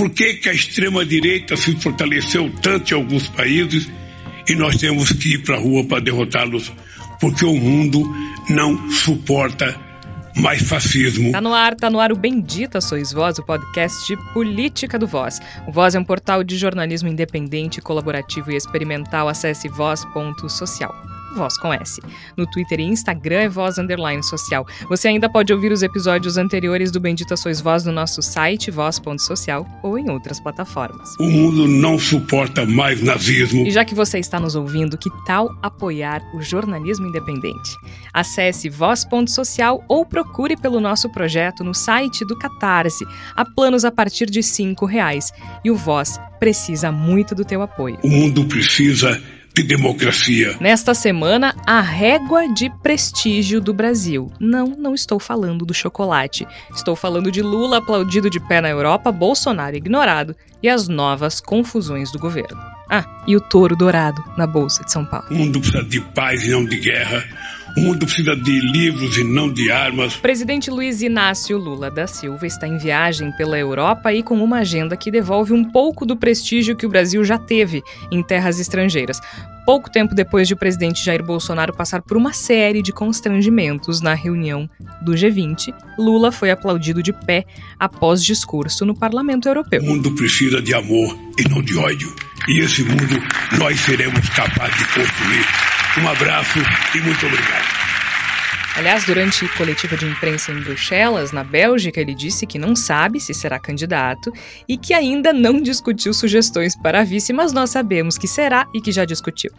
Por que, que a extrema-direita se fortaleceu tanto em alguns países e nós temos que ir para a rua para derrotá-los? Porque o mundo não suporta mais fascismo. Tá no ar, tá no ar o Bendita Sois Voz, o podcast de política do Voz. O Voz é um portal de jornalismo independente, colaborativo e experimental. Acesse voz.social. Voz com S. No Twitter e Instagram é Voz Underline Social. Você ainda pode ouvir os episódios anteriores do Bendita Sois Voz no nosso site, voz.social, ou em outras plataformas. O mundo não suporta mais nazismo. E já que você está nos ouvindo, que tal apoiar o jornalismo independente? Acesse voz.social ou procure pelo nosso projeto no site do Catarse. Há planos a partir de R$ reais. E o Voz precisa muito do teu apoio. O mundo precisa de democracia. Nesta semana, a régua de prestígio do Brasil. Não, não estou falando do chocolate. Estou falando de Lula aplaudido de pé na Europa, Bolsonaro ignorado e as novas confusões do governo. Ah, e o touro dourado na Bolsa de São Paulo. O mundo precisa de paz e não de guerra. O mundo precisa de livros e não de armas. Presidente Luiz Inácio Lula da Silva está em viagem pela Europa e com uma agenda que devolve um pouco do prestígio que o Brasil já teve em terras estrangeiras. Pouco tempo depois de o presidente Jair Bolsonaro passar por uma série de constrangimentos na reunião do G20, Lula foi aplaudido de pé após discurso no Parlamento Europeu. O mundo precisa de amor e não de ódio. E esse mundo nós seremos capazes de construir. Um abraço e muito obrigado. Aliás, durante coletiva de imprensa em Bruxelas, na Bélgica, ele disse que não sabe se será candidato e que ainda não discutiu sugestões para vice, mas nós sabemos que será e que já discutiu.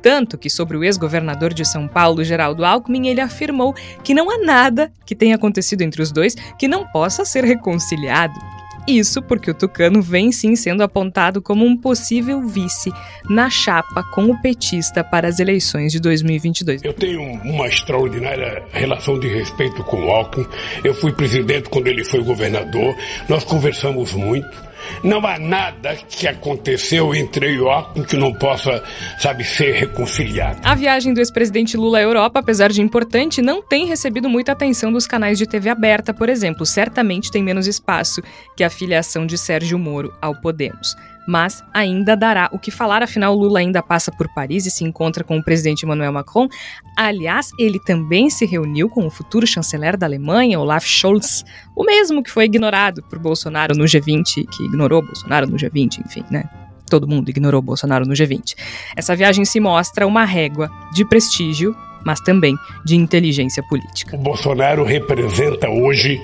Tanto que, sobre o ex-governador de São Paulo, Geraldo Alckmin, ele afirmou que não há nada que tenha acontecido entre os dois que não possa ser reconciliado. Isso porque o Tucano vem sim sendo apontado como um possível vice na chapa com o petista para as eleições de 2022. Eu tenho uma extraordinária relação de respeito com o Alckmin. Eu fui presidente quando ele foi governador. Nós conversamos muito. Não há nada que aconteceu entre eu e que não possa, sabe, ser reconciliado. A viagem do ex-presidente Lula à Europa, apesar de importante, não tem recebido muita atenção dos canais de TV aberta, por exemplo. Certamente tem menos espaço que a filiação de Sérgio Moro ao Podemos mas ainda dará o que falar, afinal Lula ainda passa por Paris e se encontra com o presidente Emmanuel Macron. Aliás, ele também se reuniu com o futuro chanceler da Alemanha, Olaf Scholz, o mesmo que foi ignorado por Bolsonaro no G20, que ignorou Bolsonaro no G20, enfim, né? Todo mundo ignorou Bolsonaro no G20. Essa viagem se mostra uma régua de prestígio, mas também de inteligência política. O Bolsonaro representa hoje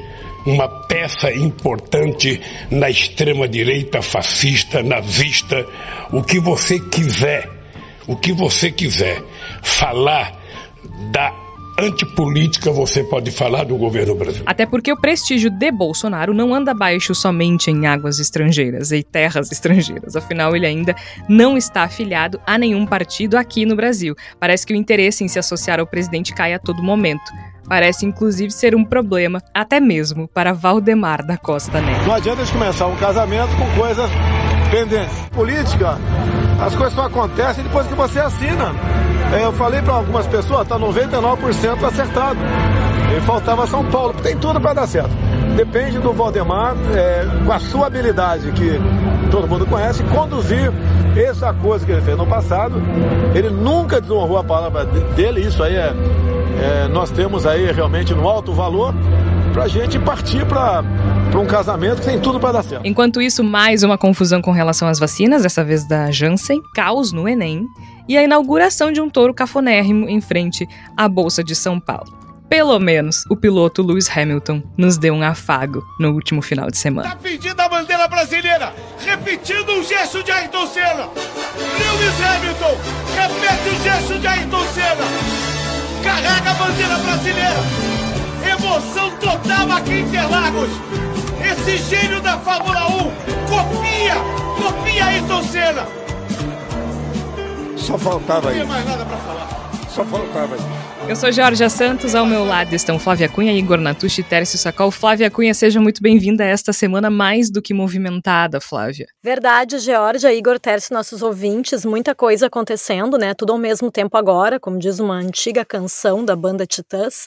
uma peça importante na extrema-direita fascista, nazista, o que você quiser, o que você quiser falar da antipolítica você pode falar do governo brasileiro. Até porque o prestígio de Bolsonaro não anda baixo somente em águas estrangeiras e terras estrangeiras. Afinal, ele ainda não está afiliado a nenhum partido aqui no Brasil. Parece que o interesse em se associar ao presidente cai a todo momento. Parece inclusive ser um problema, até mesmo para Valdemar da Costa Neto. Não adianta gente começar um casamento com coisas pendentes. Política, as coisas só acontecem depois que você assina. Eu falei para algumas pessoas, está 99% acertado. E faltava São Paulo, tem tudo para dar certo. Depende do Valdemar, é, com a sua habilidade, que todo mundo conhece, conduzir essa coisa que ele fez no passado. Ele nunca desonrou a palavra dele, isso aí é, é nós temos aí realmente no alto valor para a gente partir para um casamento que tem tudo para dar certo. Enquanto isso, mais uma confusão com relação às vacinas, dessa vez da Janssen, caos no Enem e a inauguração de um touro cafonérrimo em frente à Bolsa de São Paulo. Pelo menos o piloto Lewis Hamilton nos deu um afago no último final de semana. Tá pedindo a bandeira brasileira, repetindo o gesto de Ayrton Senna. Lewis Hamilton, repete o gesto de Ayrton Senna. Carrega a bandeira brasileira. Emoção total aqui em Interlagos. Esse gênio da Fórmula 1 copia, copia Ayrton Senna. Só faltava isso. Não tinha mais nada para falar. Só faltava isso. Eu sou Georgia Santos, ao meu lado estão Flávia Cunha, Igor Natucci e Tércio Sacol. Flávia Cunha, seja muito bem-vinda a esta semana mais do que movimentada, Flávia. Verdade, Georgia, Igor, Tércio, nossos ouvintes, muita coisa acontecendo, né? Tudo ao mesmo tempo agora, como diz uma antiga canção da banda Titãs.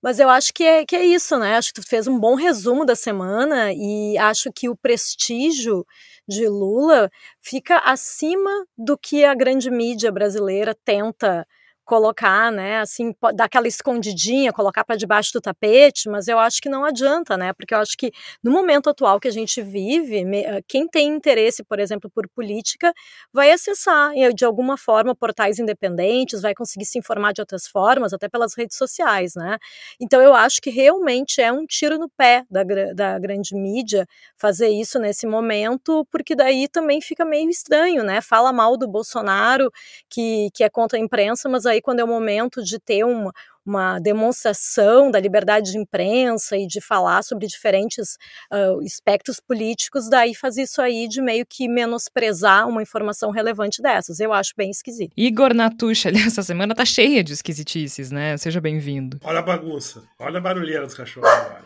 Mas eu acho que é, que é isso, né? Acho que tu fez um bom resumo da semana e acho que o prestígio de Lula fica acima do que a grande mídia brasileira tenta colocar, né, assim, dar aquela escondidinha, colocar para debaixo do tapete, mas eu acho que não adianta, né, porque eu acho que no momento atual que a gente vive, eh, quem tem interesse, por exemplo, por política, vai acessar de alguma forma portais independentes, vai conseguir se informar de outras formas, até pelas redes sociais, né. Então eu acho que realmente é um tiro no pé da, da grande mídia fazer isso nesse momento, porque daí também fica meio estranho, né, fala mal do Bolsonaro, que, que é contra a imprensa, mas aí quando é o momento de ter uma, uma demonstração da liberdade de imprensa e de falar sobre diferentes uh, espectros políticos, daí faz isso aí de meio que menosprezar uma informação relevante dessas. Eu acho bem esquisito. Igor Natucha, essa semana tá cheia de esquisitices, né? Seja bem-vindo. Olha a bagunça. Olha a barulheira dos cachorros agora.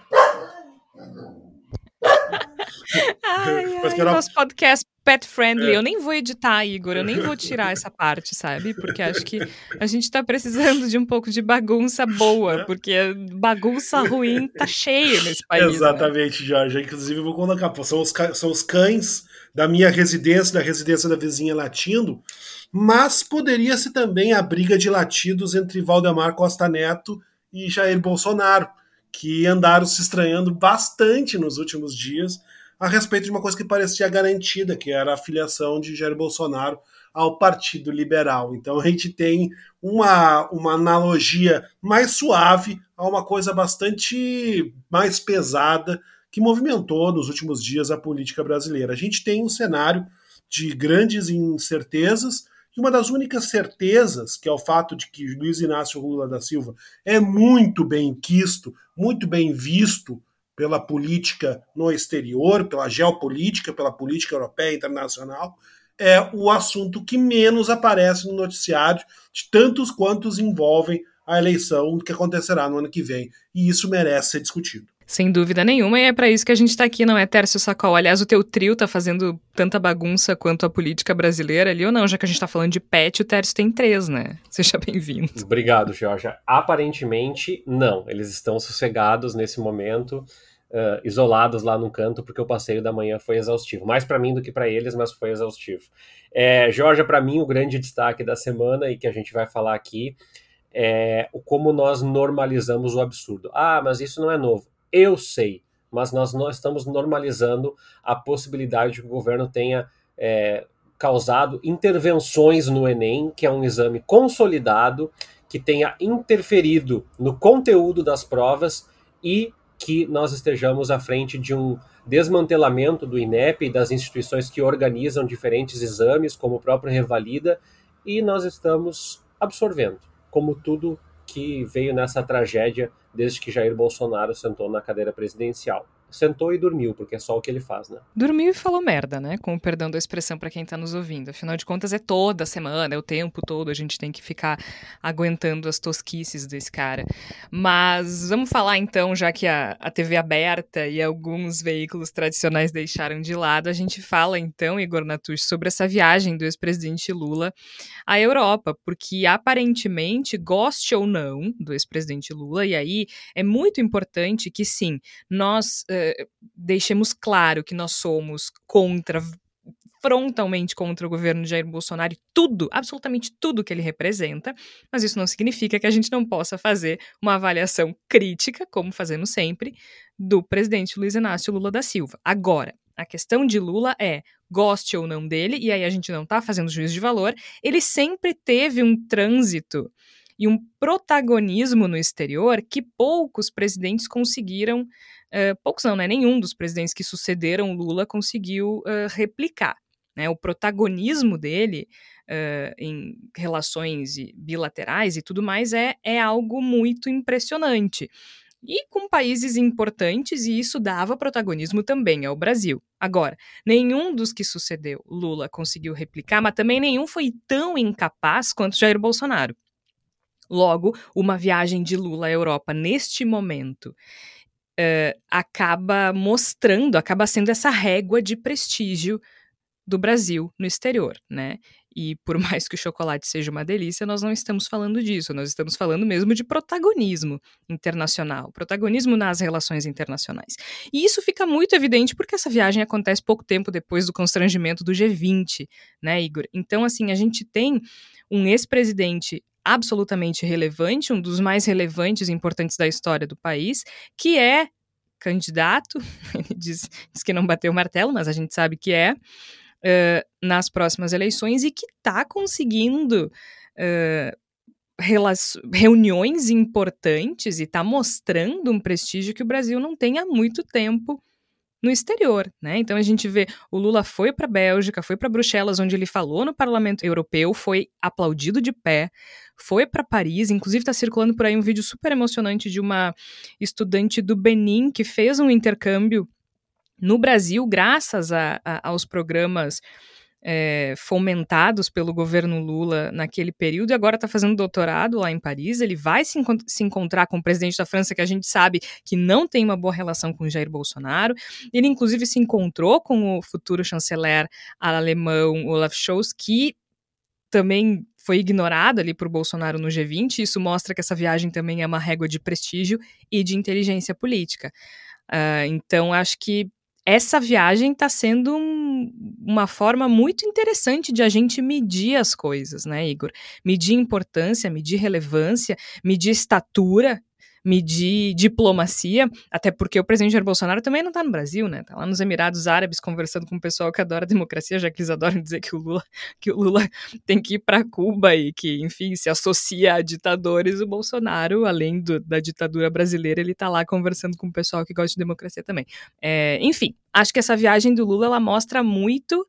Ai, ai, nosso podcast pet friendly. É. Eu nem vou editar, Igor. Eu nem vou tirar essa parte, sabe? Porque acho que a gente tá precisando de um pouco de bagunça boa, porque bagunça ruim tá cheio nesse país. Né? Exatamente, né? Jorge. Inclusive, eu vou colocar. São os, são os cães da minha residência, da residência da vizinha latindo, mas poderia-se também a briga de latidos entre Valdemar Costa Neto e Jair Bolsonaro, que andaram se estranhando bastante nos últimos dias a respeito de uma coisa que parecia garantida, que era a filiação de Jair Bolsonaro ao Partido Liberal. Então a gente tem uma, uma analogia mais suave a uma coisa bastante mais pesada que movimentou nos últimos dias a política brasileira. A gente tem um cenário de grandes incertezas e uma das únicas certezas, que é o fato de que Luiz Inácio Lula da Silva é muito bem quisto, muito bem visto pela política no exterior, pela geopolítica, pela política europeia e internacional, é o assunto que menos aparece no noticiário, de tantos quantos envolvem a eleição que acontecerá no ano que vem. E isso merece ser discutido. Sem dúvida nenhuma, e é para isso que a gente está aqui, não é, Tércio Sacol? Aliás, o teu trio tá fazendo tanta bagunça quanto a política brasileira ali, ou não? Já que a gente está falando de pet, o Tércio tem três, né? Seja bem-vindo. Obrigado, Georgia. Aparentemente, não. Eles estão sossegados nesse momento uh, isolados lá num canto, porque o passeio da manhã foi exaustivo. Mais para mim do que para eles, mas foi exaustivo. É, Georgia, para mim, o grande destaque da semana e que a gente vai falar aqui é como nós normalizamos o absurdo. Ah, mas isso não é novo. Eu sei, mas nós não estamos normalizando a possibilidade de que o governo tenha é, causado intervenções no Enem, que é um exame consolidado, que tenha interferido no conteúdo das provas e que nós estejamos à frente de um desmantelamento do INEP e das instituições que organizam diferentes exames, como o próprio Revalida, e nós estamos absorvendo, como tudo que veio nessa tragédia desde que Jair Bolsonaro sentou na cadeira presidencial sentou e dormiu, porque é só o que ele faz, né? Dormiu e falou merda, né? Com o perdão da expressão para quem tá nos ouvindo. Afinal de contas, é toda semana, é o tempo todo, a gente tem que ficar aguentando as tosquices desse cara. Mas vamos falar então, já que a, a TV aberta e alguns veículos tradicionais deixaram de lado, a gente fala então, Igor Natush, sobre essa viagem do ex-presidente Lula à Europa, porque aparentemente, goste ou não do ex-presidente Lula, e aí é muito importante que sim, nós deixemos claro que nós somos contra frontalmente contra o governo de Jair Bolsonaro e tudo, absolutamente tudo que ele representa, mas isso não significa que a gente não possa fazer uma avaliação crítica, como fazemos sempre, do presidente Luiz Inácio Lula da Silva. Agora, a questão de Lula é, goste ou não dele, e aí a gente não está fazendo juízo de valor, ele sempre teve um trânsito e um protagonismo no exterior que poucos presidentes conseguiram uh, poucos não, né? Nenhum dos presidentes que sucederam Lula conseguiu uh, replicar. Né? O protagonismo dele uh, em relações bilaterais e tudo mais é, é algo muito impressionante. E com países importantes, e isso dava protagonismo também ao Brasil. Agora, nenhum dos que sucedeu Lula conseguiu replicar, mas também nenhum foi tão incapaz quanto Jair Bolsonaro. Logo, uma viagem de Lula à Europa neste momento uh, acaba mostrando, acaba sendo essa régua de prestígio do Brasil no exterior, né? E por mais que o chocolate seja uma delícia, nós não estamos falando disso, nós estamos falando mesmo de protagonismo internacional, protagonismo nas relações internacionais. E isso fica muito evidente porque essa viagem acontece pouco tempo depois do constrangimento do G20, né, Igor? Então, assim, a gente tem um ex-presidente absolutamente relevante, um dos mais relevantes e importantes da história do país, que é candidato, ele diz, diz que não bateu o martelo, mas a gente sabe que é, uh, nas próximas eleições e que está conseguindo uh, reuniões importantes e está mostrando um prestígio que o Brasil não tem há muito tempo no exterior, né? Então a gente vê o Lula foi para a Bélgica, foi para Bruxelas, onde ele falou no Parlamento Europeu, foi aplaudido de pé, foi para Paris, inclusive está circulando por aí um vídeo super emocionante de uma estudante do Benin que fez um intercâmbio no Brasil, graças a, a, aos programas é, fomentados pelo governo Lula naquele período, e agora está fazendo doutorado lá em Paris. Ele vai se, encont se, encontrar com o presidente da França, que a gente sabe que não tem uma boa relação com Jair Bolsonaro. Ele, inclusive, se encontrou com o futuro chanceler alemão Olaf Scholz, que também foi ignorado ali por Bolsonaro no G20. Isso mostra que essa viagem também é uma régua de prestígio e de inteligência política. Uh, então, acho que essa viagem está sendo um, uma forma muito interessante de a gente medir as coisas, né, Igor? Medir importância, medir relevância, medir estatura medir diplomacia, até porque o presidente Jair Bolsonaro também não está no Brasil, né? Tá lá nos Emirados Árabes conversando com o pessoal que adora democracia, já que eles adoram dizer que o Lula, que o Lula tem que ir para Cuba e que, enfim, se associa a ditadores, o Bolsonaro, além do, da ditadura brasileira, ele está lá conversando com o pessoal que gosta de democracia também. É, enfim, acho que essa viagem do Lula ela mostra muito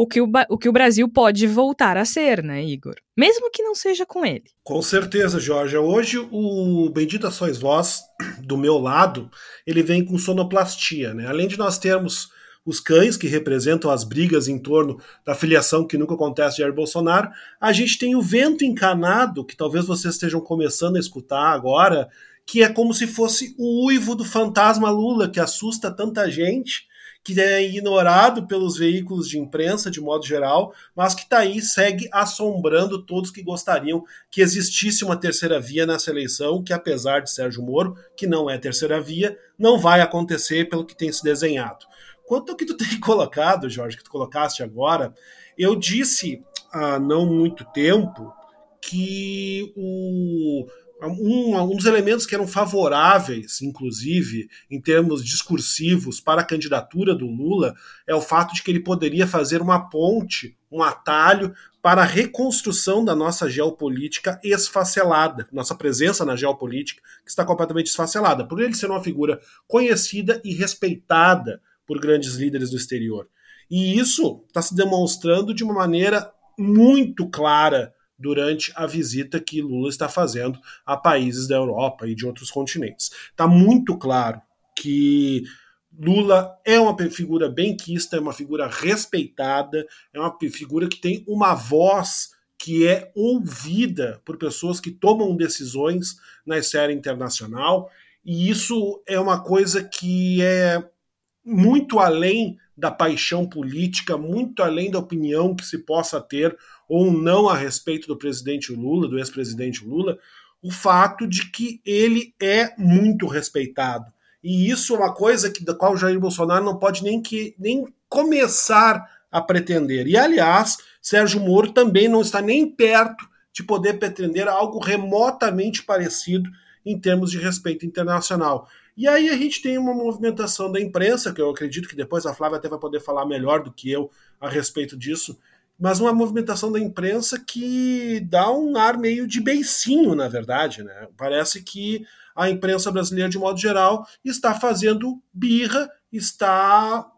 o que o, o que o Brasil pode voltar a ser, né, Igor? Mesmo que não seja com ele. Com certeza, Jorge. Hoje o Bendita Sois Vós, do meu lado, ele vem com sonoplastia, né? Além de nós termos os cães que representam as brigas em torno da filiação que nunca acontece de Jair Bolsonaro, a gente tem o vento encanado, que talvez vocês estejam começando a escutar agora, que é como se fosse o uivo do fantasma Lula, que assusta tanta gente que é ignorado pelos veículos de imprensa de modo geral, mas que está aí, segue assombrando todos que gostariam que existisse uma terceira via nessa eleição, que apesar de Sérgio Moro, que não é terceira via, não vai acontecer pelo que tem se desenhado. Quanto ao que tu tem colocado, Jorge, que tu colocaste agora, eu disse há não muito tempo que o um, um, dos elementos que eram favoráveis, inclusive, em termos discursivos para a candidatura do Lula, é o fato de que ele poderia fazer uma ponte, um atalho para a reconstrução da nossa geopolítica esfacelada, nossa presença na geopolítica, que está completamente esfacelada, por ele ser uma figura conhecida e respeitada por grandes líderes do exterior. E isso está se demonstrando de uma maneira muito clara durante a visita que Lula está fazendo a países da Europa e de outros continentes. Está muito claro que Lula é uma figura benquista, é uma figura respeitada, é uma figura que tem uma voz que é ouvida por pessoas que tomam decisões na esfera internacional, e isso é uma coisa que é muito além da paixão política, muito além da opinião que se possa ter ou não a respeito do presidente Lula, do ex-presidente Lula, o fato de que ele é muito respeitado. E isso é uma coisa que, da qual Jair Bolsonaro não pode nem, que, nem começar a pretender. E, aliás, Sérgio Moro também não está nem perto de poder pretender algo remotamente parecido em termos de respeito internacional. E aí a gente tem uma movimentação da imprensa, que eu acredito que depois a Flávia até vai poder falar melhor do que eu a respeito disso, mas uma movimentação da imprensa que dá um ar meio de beicinho, na verdade. Né? Parece que a imprensa brasileira, de modo geral, está fazendo birra, está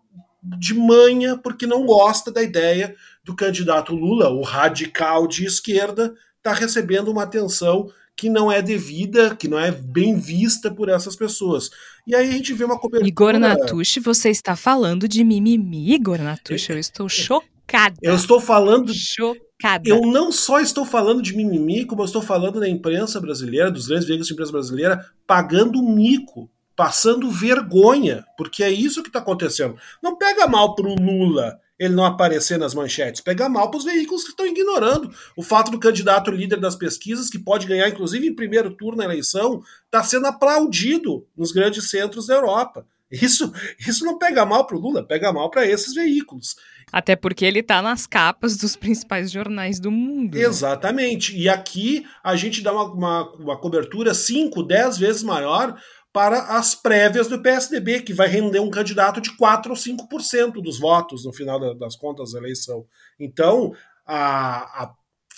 de manha, porque não gosta da ideia do candidato Lula, o radical de esquerda, está recebendo uma atenção que não é devida, que não é bem vista por essas pessoas. E aí a gente vê uma cobertura... Igor Natucci, você está falando de mimimi, Igor Natucci, eu estou chocado Chocada. Eu estou falando. Chocada. Eu não só estou falando de mimimi, como eu estou falando da imprensa brasileira, dos grandes veículos de imprensa brasileira, pagando mico, passando vergonha, porque é isso que está acontecendo. Não pega mal pro Lula ele não aparecer nas manchetes? Pega mal para os veículos que estão ignorando o fato do candidato líder das pesquisas, que pode ganhar, inclusive, em primeiro turno na eleição, está sendo aplaudido nos grandes centros da Europa. Isso, isso não pega mal para o Lula, pega mal para esses veículos. Até porque ele está nas capas dos principais jornais do mundo. Né? Exatamente. E aqui a gente dá uma, uma, uma cobertura 5, 10 vezes maior para as prévias do PSDB, que vai render um candidato de 4 ou 5% dos votos no final das contas da eleição. Então, a, a,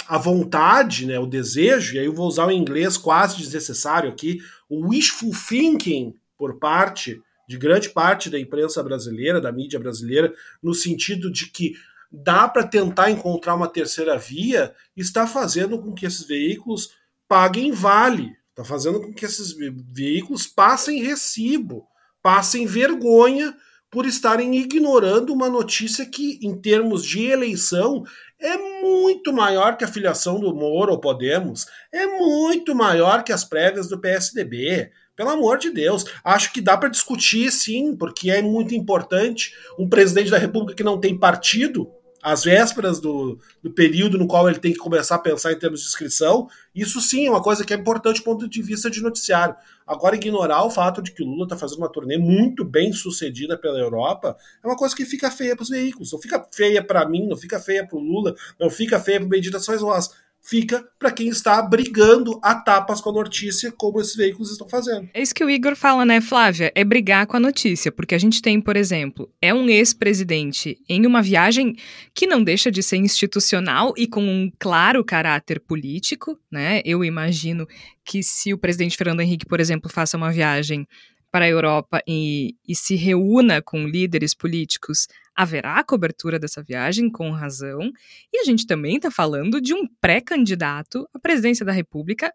a, vontade, né, o desejo, e aí eu vou usar o inglês quase desnecessário aqui, o wishful thinking por parte de grande parte da imprensa brasileira, da mídia brasileira, no sentido de que dá para tentar encontrar uma terceira via, está fazendo com que esses veículos paguem vale Está fazendo com que esses veículos passem recibo, passem vergonha por estarem ignorando uma notícia que, em termos de eleição, é muito maior que a filiação do Moro ao Podemos, é muito maior que as prévias do PSDB. Pelo amor de Deus, acho que dá para discutir sim, porque é muito importante um presidente da República que não tem partido às vésperas do, do, período no qual ele tem que começar a pensar em termos de inscrição, isso sim é uma coisa que é importante do ponto de vista de noticiário. Agora, ignorar o fato de que o Lula está fazendo uma turnê muito bem sucedida pela Europa é uma coisa que fica feia para os veículos. Não fica feia para mim, não fica feia para o Lula, não fica feia para Sois Vós fica para quem está brigando a tapas com a notícia, como esses veículos estão fazendo. É isso que o Igor fala, né, Flávia? É brigar com a notícia, porque a gente tem, por exemplo, é um ex-presidente em uma viagem que não deixa de ser institucional e com um claro caráter político, né? Eu imagino que se o presidente Fernando Henrique, por exemplo, faça uma viagem para a Europa e, e se reúna com líderes políticos, haverá cobertura dessa viagem, com razão. E a gente também está falando de um pré-candidato à presidência da República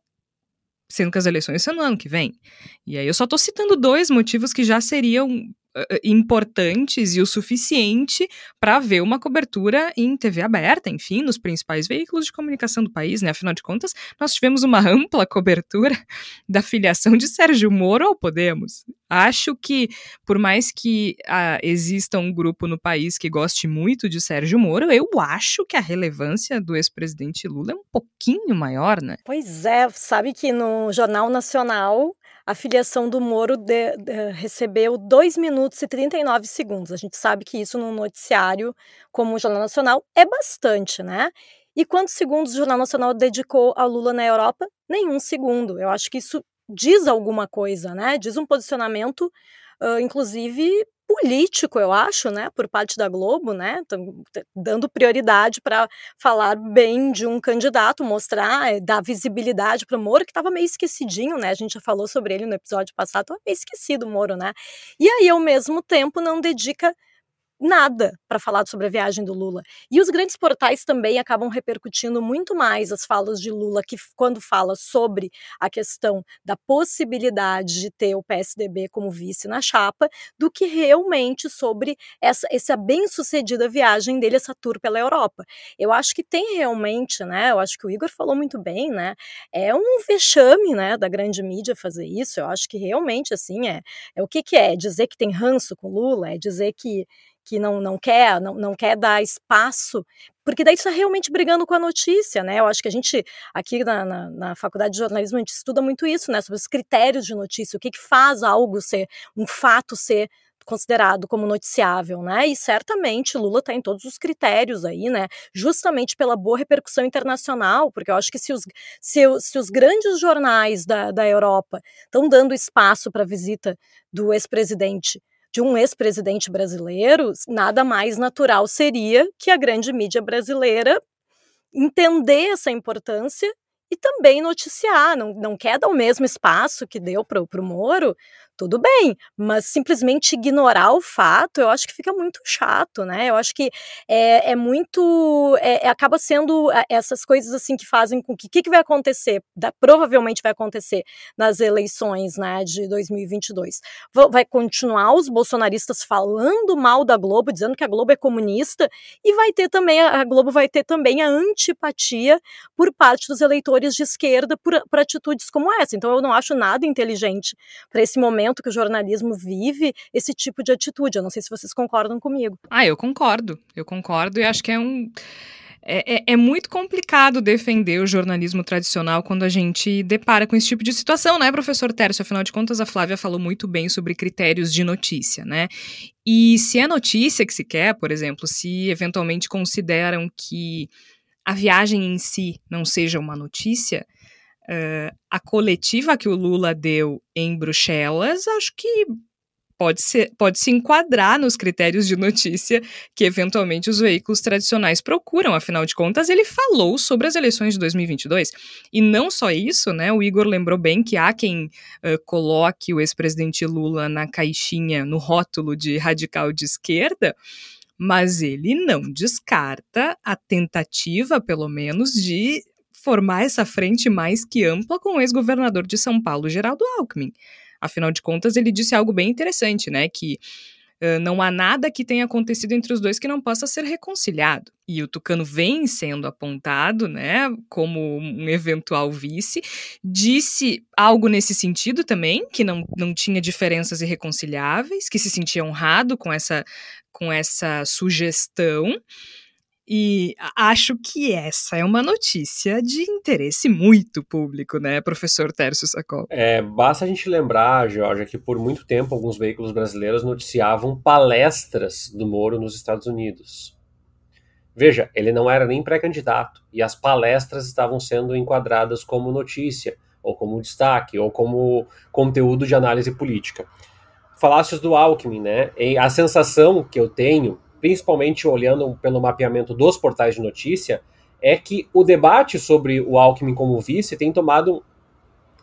sendo que as eleições são no ano que vem. E aí eu só estou citando dois motivos que já seriam importantes e o suficiente para ver uma cobertura em TV aberta, enfim, nos principais veículos de comunicação do país, né? Afinal de contas, nós tivemos uma ampla cobertura da filiação de Sérgio Moro ao Podemos. Acho que, por mais que uh, exista um grupo no país que goste muito de Sérgio Moro, eu acho que a relevância do ex-presidente Lula é um pouquinho maior, né? Pois é, sabe que no Jornal Nacional a filiação do Moro de, de, recebeu 2 minutos e 39 segundos. A gente sabe que isso no noticiário, como o Jornal Nacional, é bastante, né? E quantos segundos o Jornal Nacional dedicou a Lula na Europa? Nenhum segundo. Eu acho que isso diz alguma coisa, né? Diz um posicionamento, uh, inclusive político, eu acho, né, por parte da Globo, né, dando prioridade para falar bem de um candidato, mostrar, eh, dar visibilidade para o Moro, que estava meio esquecidinho, né, a gente já falou sobre ele no episódio passado, estava meio esquecido o Moro, né, e aí, ao mesmo tempo, não dedica nada para falar sobre a viagem do Lula. E os grandes portais também acabam repercutindo muito mais as falas de Lula que quando fala sobre a questão da possibilidade de ter o PSDB como vice na chapa, do que realmente sobre essa, essa bem-sucedida viagem dele, essa tour pela Europa. Eu acho que tem realmente, né? Eu acho que o Igor falou muito bem, né? É um vexame, né, da grande mídia fazer isso. Eu acho que realmente assim é, é o que que é dizer que tem ranço com Lula, é dizer que que não, não quer, não, não quer dar espaço, porque daí está realmente brigando com a notícia, né? Eu acho que a gente, aqui na, na, na, faculdade de jornalismo, a gente estuda muito isso, né? Sobre os critérios de notícia, o que, que faz algo ser, um fato ser considerado como noticiável, né? E certamente Lula está em todos os critérios aí, né? Justamente pela boa repercussão internacional, porque eu acho que se os, se, se os grandes jornais da, da Europa estão dando espaço para a visita do ex-presidente de um ex-presidente brasileiro, nada mais natural seria que a grande mídia brasileira entender essa importância e também noticiar. Não, não quer dar o mesmo espaço que deu para o Moro, tudo bem, mas simplesmente ignorar o fato, eu acho que fica muito chato, né? Eu acho que é, é muito. É, é acaba sendo é, essas coisas assim que fazem com que. O que, que vai acontecer? Da, provavelmente vai acontecer nas eleições né, de 2022. Vai continuar os bolsonaristas falando mal da Globo, dizendo que a Globo é comunista, e vai ter também, a Globo vai ter também a antipatia por parte dos eleitores de esquerda por, por atitudes como essa. Então eu não acho nada inteligente para esse momento momento que o jornalismo vive esse tipo de atitude. Eu não sei se vocês concordam comigo. Ah, eu concordo. Eu concordo e acho que é um. É, é, é, muito complicado defender o jornalismo tradicional quando a gente depara com esse tipo de situação, né, professor Tércio? Afinal de contas, a Flávia falou muito bem sobre critérios de notícia, né? E se é notícia que se quer, por exemplo, se eventualmente consideram que a viagem em si não seja uma notícia, uh, a coletiva que o Lula deu em Bruxelas, acho que pode, ser, pode se enquadrar nos critérios de notícia que eventualmente os veículos tradicionais procuram. Afinal de contas, ele falou sobre as eleições de 2022. E não só isso, né? O Igor lembrou bem que há quem uh, coloque o ex-presidente Lula na caixinha, no rótulo de radical de esquerda mas ele não descarta a tentativa, pelo menos, de formar essa frente mais que ampla com o ex-governador de São Paulo, Geraldo Alckmin. Afinal de contas, ele disse algo bem interessante, né? Que Uh, não há nada que tenha acontecido entre os dois que não possa ser reconciliado. E o Tucano vem sendo apontado, né, como um eventual vice. Disse algo nesse sentido também, que não, não tinha diferenças irreconciliáveis, que se sentia honrado com essa, com essa sugestão. E acho que essa é uma notícia de interesse muito público, né, professor Tércio Sacol? É, basta a gente lembrar, Georgia, que por muito tempo alguns veículos brasileiros noticiavam palestras do Moro nos Estados Unidos. Veja, ele não era nem pré-candidato e as palestras estavam sendo enquadradas como notícia, ou como destaque, ou como conteúdo de análise política. Falaste do Alckmin, né? E a sensação que eu tenho principalmente olhando pelo mapeamento dos portais de notícia, é que o debate sobre o Alckmin como vice tem tomado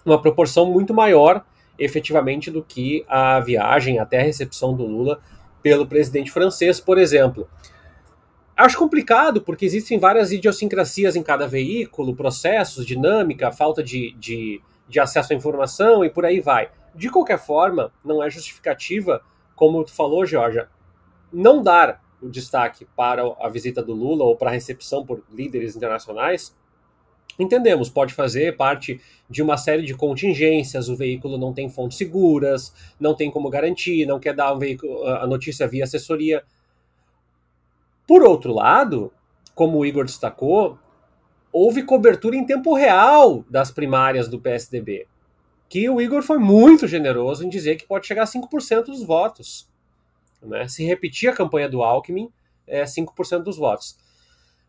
uma proporção muito maior, efetivamente, do que a viagem até a recepção do Lula pelo presidente francês, por exemplo. Acho complicado, porque existem várias idiosincrasias em cada veículo, processos, dinâmica, falta de, de, de acesso à informação e por aí vai. De qualquer forma, não é justificativa, como tu falou, Georgia, não dar o destaque para a visita do Lula ou para a recepção por líderes internacionais, entendemos, pode fazer parte de uma série de contingências, o veículo não tem fontes seguras, não tem como garantir, não quer dar um veículo, a notícia via assessoria. Por outro lado, como o Igor destacou, houve cobertura em tempo real das primárias do PSDB, que o Igor foi muito generoso em dizer que pode chegar a 5% dos votos. Né? Se repetir a campanha do Alckmin, é 5% dos votos.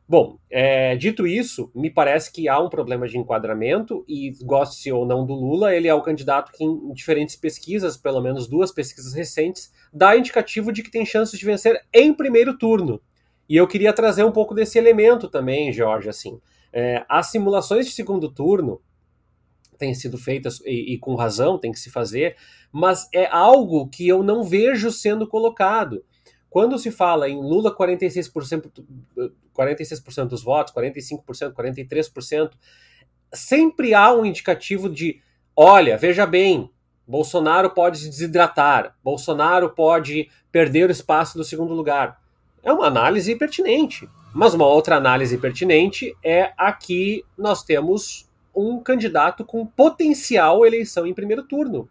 Bom, é, dito isso, me parece que há um problema de enquadramento e, goste ou não do Lula, ele é o candidato que, em diferentes pesquisas, pelo menos duas pesquisas recentes, dá indicativo de que tem chances de vencer em primeiro turno. E eu queria trazer um pouco desse elemento também, Jorge. Assim, é, as simulações de segundo turno têm sido feitas, e, e com razão, tem que se fazer, mas é algo que eu não vejo sendo colocado. Quando se fala em Lula 46%, 46% dos votos, 45%, 43%, sempre há um indicativo de, olha, veja bem, Bolsonaro pode se desidratar, Bolsonaro pode perder o espaço do segundo lugar. É uma análise pertinente. Mas uma outra análise pertinente é a que nós temos um candidato com potencial eleição em primeiro turno.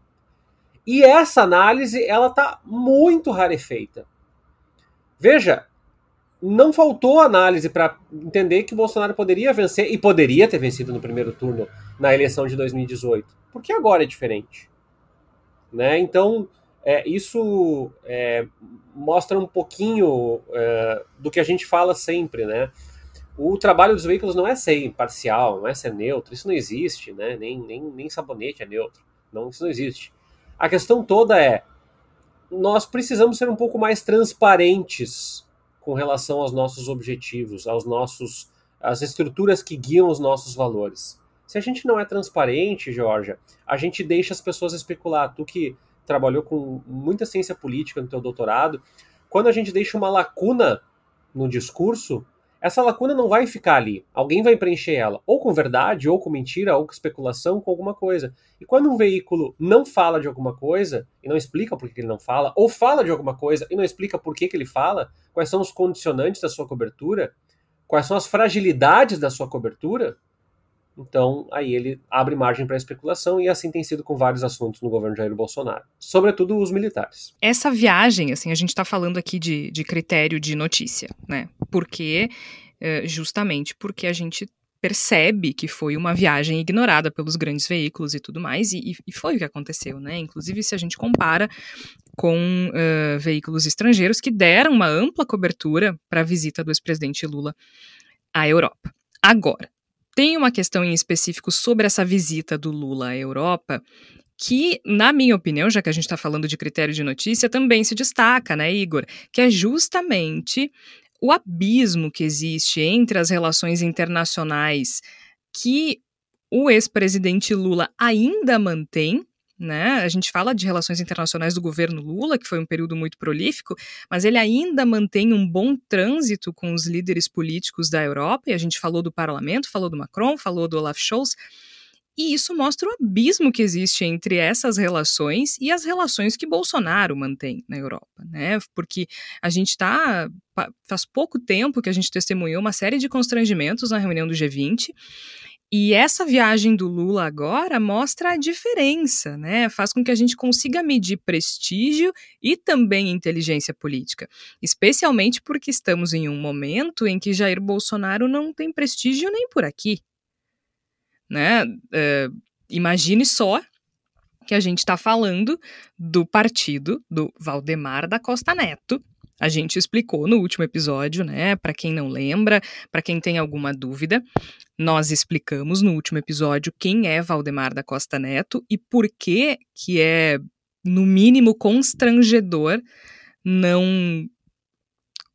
E essa análise ela está muito rarefeita. Veja, não faltou análise para entender que Bolsonaro poderia vencer e poderia ter vencido no primeiro turno na eleição de 2018, porque agora é diferente, né? Então é, isso é, mostra um pouquinho é, do que a gente fala sempre, né? O trabalho dos veículos não é ser imparcial, não é ser neutro, isso não existe, né? Nem, nem, nem sabonete é neutro, não, isso não existe. A questão toda é: nós precisamos ser um pouco mais transparentes com relação aos nossos objetivos, aos nossos às estruturas que guiam os nossos valores. Se a gente não é transparente, Georgia, a gente deixa as pessoas especular. Tu que trabalhou com muita ciência política no teu doutorado, quando a gente deixa uma lacuna no discurso, essa lacuna não vai ficar ali. Alguém vai preencher ela, ou com verdade, ou com mentira, ou com especulação, com alguma coisa. E quando um veículo não fala de alguma coisa e não explica por que ele não fala, ou fala de alguma coisa e não explica por que, que ele fala, quais são os condicionantes da sua cobertura, quais são as fragilidades da sua cobertura, Então, aí ele abre margem para especulação e assim tem sido com vários assuntos no governo Jair Bolsonaro, sobretudo os militares. Essa viagem, assim, a gente está falando aqui de, de critério de notícia, né? Porque, eh, justamente porque a gente percebe que foi uma viagem ignorada pelos grandes veículos e tudo mais, e, e foi o que aconteceu, né? Inclusive, se a gente compara com uh, veículos estrangeiros que deram uma ampla cobertura para a visita do ex-presidente Lula à Europa. Agora, tem uma questão em específico sobre essa visita do Lula à Europa que, na minha opinião, já que a gente está falando de critério de notícia, também se destaca, né, Igor? Que é justamente o abismo que existe entre as relações internacionais que o ex-presidente Lula ainda mantém. Né? A gente fala de relações internacionais do governo Lula, que foi um período muito prolífico, mas ele ainda mantém um bom trânsito com os líderes políticos da Europa, e a gente falou do parlamento, falou do Macron, falou do Olaf Scholz, e isso mostra o abismo que existe entre essas relações e as relações que Bolsonaro mantém na Europa, né? Porque a gente está. Faz pouco tempo que a gente testemunhou uma série de constrangimentos na reunião do G20. E essa viagem do Lula agora mostra a diferença, né? Faz com que a gente consiga medir prestígio e também inteligência política, especialmente porque estamos em um momento em que Jair Bolsonaro não tem prestígio nem por aqui, né? É, imagine só que a gente está falando do partido do Valdemar da Costa Neto. A gente explicou no último episódio, né? Para quem não lembra, para quem tem alguma dúvida, nós explicamos no último episódio quem é Valdemar da Costa Neto e por que que é no mínimo constrangedor não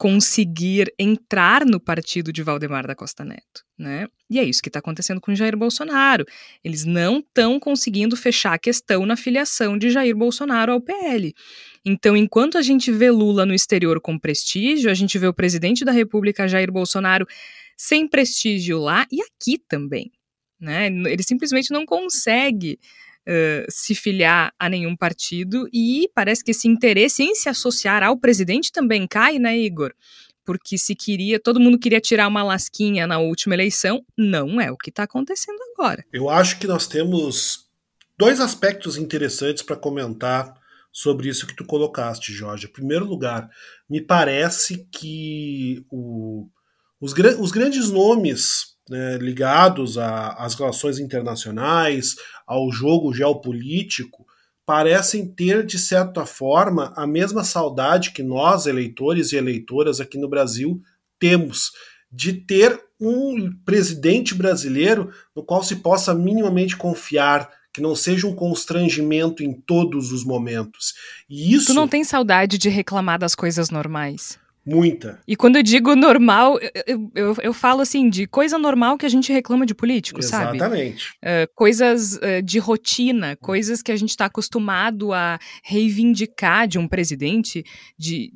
conseguir entrar no partido de Valdemar da Costa Neto, né? E é isso que está acontecendo com Jair Bolsonaro. Eles não estão conseguindo fechar a questão na filiação de Jair Bolsonaro ao PL. Então, enquanto a gente vê Lula no exterior com prestígio, a gente vê o presidente da República, Jair Bolsonaro, sem prestígio lá e aqui também. Né? Ele simplesmente não consegue se filiar a nenhum partido e parece que esse interesse em se associar ao presidente também cai, né, Igor? Porque se queria, todo mundo queria tirar uma lasquinha na última eleição, não é o que está acontecendo agora. Eu acho que nós temos dois aspectos interessantes para comentar sobre isso que tu colocaste, Jorge. Em primeiro lugar, me parece que o, os, os grandes nomes né, ligados às relações internacionais, ao jogo geopolítico, parecem ter, de certa forma, a mesma saudade que nós, eleitores e eleitoras aqui no Brasil, temos de ter um presidente brasileiro no qual se possa minimamente confiar, que não seja um constrangimento em todos os momentos. E isso. Tu não tem saudade de reclamar das coisas normais? Muita. E quando eu digo normal, eu, eu, eu, falo assim, de coisa normal que a gente reclama de político, Exatamente. sabe? Exatamente. Uh, coisas uh, de rotina, coisas que a gente está acostumado a reivindicar de um presidente, de.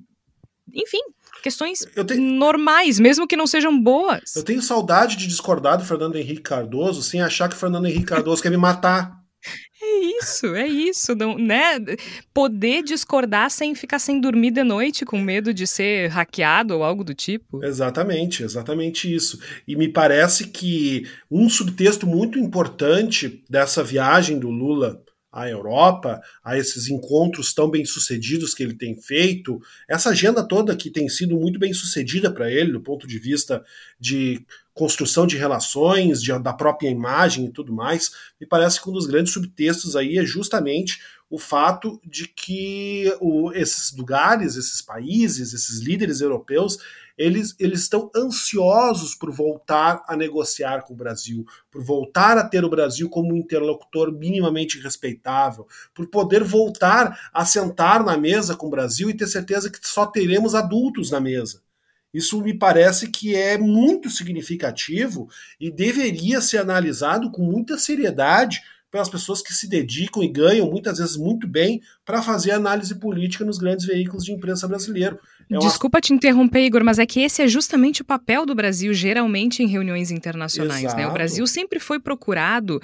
Enfim, questões tenho... normais, mesmo que não sejam boas. Eu tenho saudade de discordar do Fernando Henrique Cardoso sem achar que o Fernando Henrique Cardoso quer me matar. Isso, é isso, não, né? Poder discordar sem ficar sem dormir de noite com medo de ser hackeado ou algo do tipo. Exatamente, exatamente isso. E me parece que um subtexto muito importante dessa viagem do Lula à Europa, a esses encontros tão bem sucedidos que ele tem feito, essa agenda toda que tem sido muito bem sucedida para ele, do ponto de vista de construção de relações, de, da própria imagem e tudo mais, me parece que um dos grandes subtextos aí é justamente o fato de que o, esses lugares, esses países, esses líderes europeus, eles, eles estão ansiosos por voltar a negociar com o Brasil, por voltar a ter o Brasil como um interlocutor minimamente respeitável, por poder voltar a sentar na mesa com o Brasil e ter certeza que só teremos adultos na mesa. Isso me parece que é muito significativo e deveria ser analisado com muita seriedade pelas pessoas que se dedicam e ganham muitas vezes muito bem para fazer análise política nos grandes veículos de imprensa brasileiros. É Desculpa te interromper, Igor, mas é que esse é justamente o papel do Brasil, geralmente em reuniões internacionais. Né? O Brasil sempre foi procurado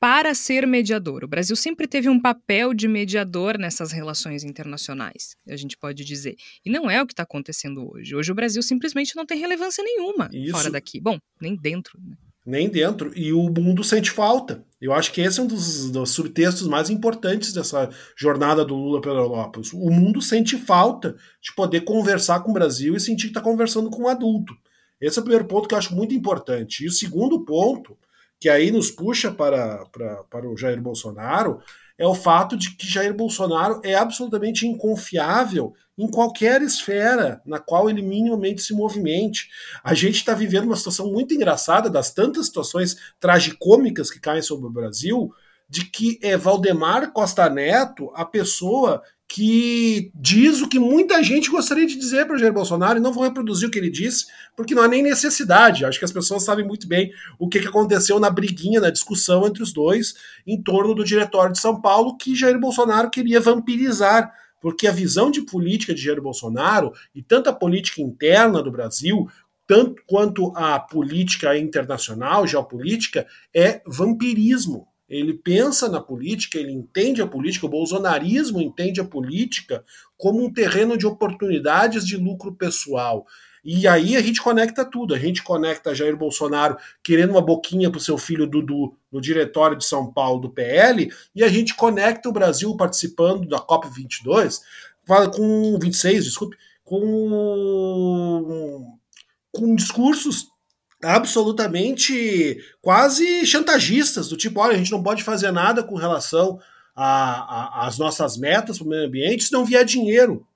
para ser mediador. O Brasil sempre teve um papel de mediador nessas relações internacionais, a gente pode dizer. E não é o que está acontecendo hoje. Hoje o Brasil simplesmente não tem relevância nenhuma Isso. fora daqui. Bom, nem dentro. Né? Nem dentro. E o mundo sente falta. Eu acho que esse é um dos, dos, subtextos mais importantes dessa jornada do Lula pela Europa. O mundo sente falta de poder conversar com o Brasil e sentir que está conversando com um adulto. Esse é o primeiro ponto que eu acho muito importante. E o segundo ponto, que aí nos puxa para, para, para o Jair Bolsonaro, é o fato de que Jair Bolsonaro é absolutamente inconfiável em qualquer esfera na qual ele minimamente se movimente. A gente está vivendo uma situação muito engraçada das tantas situações tragicômicas que caem sobre o Brasil, de que é Valdemar Costa Neto a pessoa que diz o que muita gente gostaria de dizer para Jair Bolsonaro, e não vou reproduzir o que ele disse, porque não há nem necessidade. Acho que as pessoas sabem muito bem o que, que aconteceu na briguinha, na discussão entre os dois, em torno do diretório de São Paulo, que Jair Bolsonaro queria vampirizar. Porque a visão de política de Jair Bolsonaro, e tanto a política interna do Brasil, tanto quanto a política internacional, geopolítica, é vampirismo ele pensa na política, ele entende a política, o bolsonarismo entende a política como um terreno de oportunidades de lucro pessoal. E aí a gente conecta tudo. A gente conecta Jair Bolsonaro querendo uma boquinha para o seu filho Dudu no diretório de São Paulo do PL, e a gente conecta o Brasil participando da COP22, com 26, desculpe, com, com discursos absolutamente quase chantagistas, do tipo, olha, a gente não pode fazer nada com relação às nossas metas para o meio ambiente se não vier dinheiro.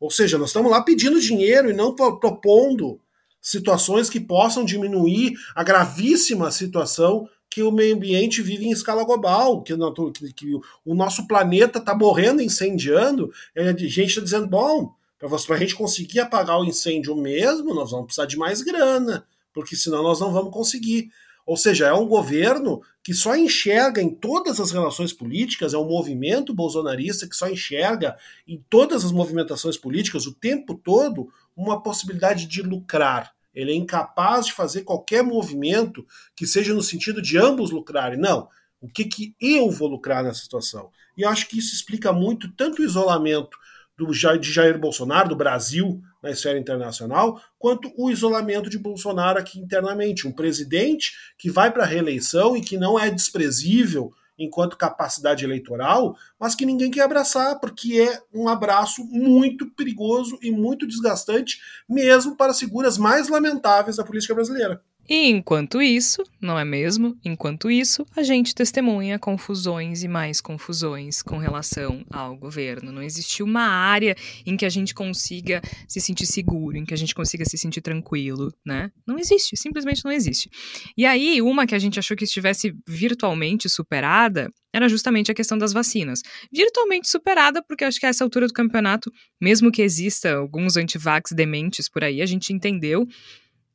Ou seja, nós estamos lá pedindo dinheiro e não propondo situações que possam diminuir a gravíssima situação que o meio ambiente vive em escala global, que, que, que o nosso planeta está morrendo, incendiando, e a gente está dizendo, bom, para a gente conseguir apagar o incêndio mesmo, nós vamos precisar de mais grana porque senão nós não vamos conseguir. Ou seja, é um governo que só enxerga em todas as relações políticas, é um movimento bolsonarista que só enxerga em todas as movimentações políticas o tempo todo uma possibilidade de lucrar. Ele é incapaz de fazer qualquer movimento que seja no sentido de ambos lucrarem. Não. O que, que eu vou lucrar nessa situação? E acho que isso explica muito tanto o isolamento do, de Jair Bolsonaro, do Brasil, na esfera internacional, quanto o isolamento de Bolsonaro aqui internamente. Um presidente que vai para a reeleição e que não é desprezível enquanto capacidade eleitoral, mas que ninguém quer abraçar, porque é um abraço muito perigoso e muito desgastante, mesmo para as figuras mais lamentáveis da política brasileira. E enquanto isso, não é mesmo? Enquanto isso, a gente testemunha confusões e mais confusões com relação ao governo. Não existe uma área em que a gente consiga se sentir seguro, em que a gente consiga se sentir tranquilo, né? Não existe, simplesmente não existe. E aí, uma que a gente achou que estivesse virtualmente superada era justamente a questão das vacinas. Virtualmente superada, porque acho que a essa altura do campeonato, mesmo que exista alguns antivax dementes por aí, a gente entendeu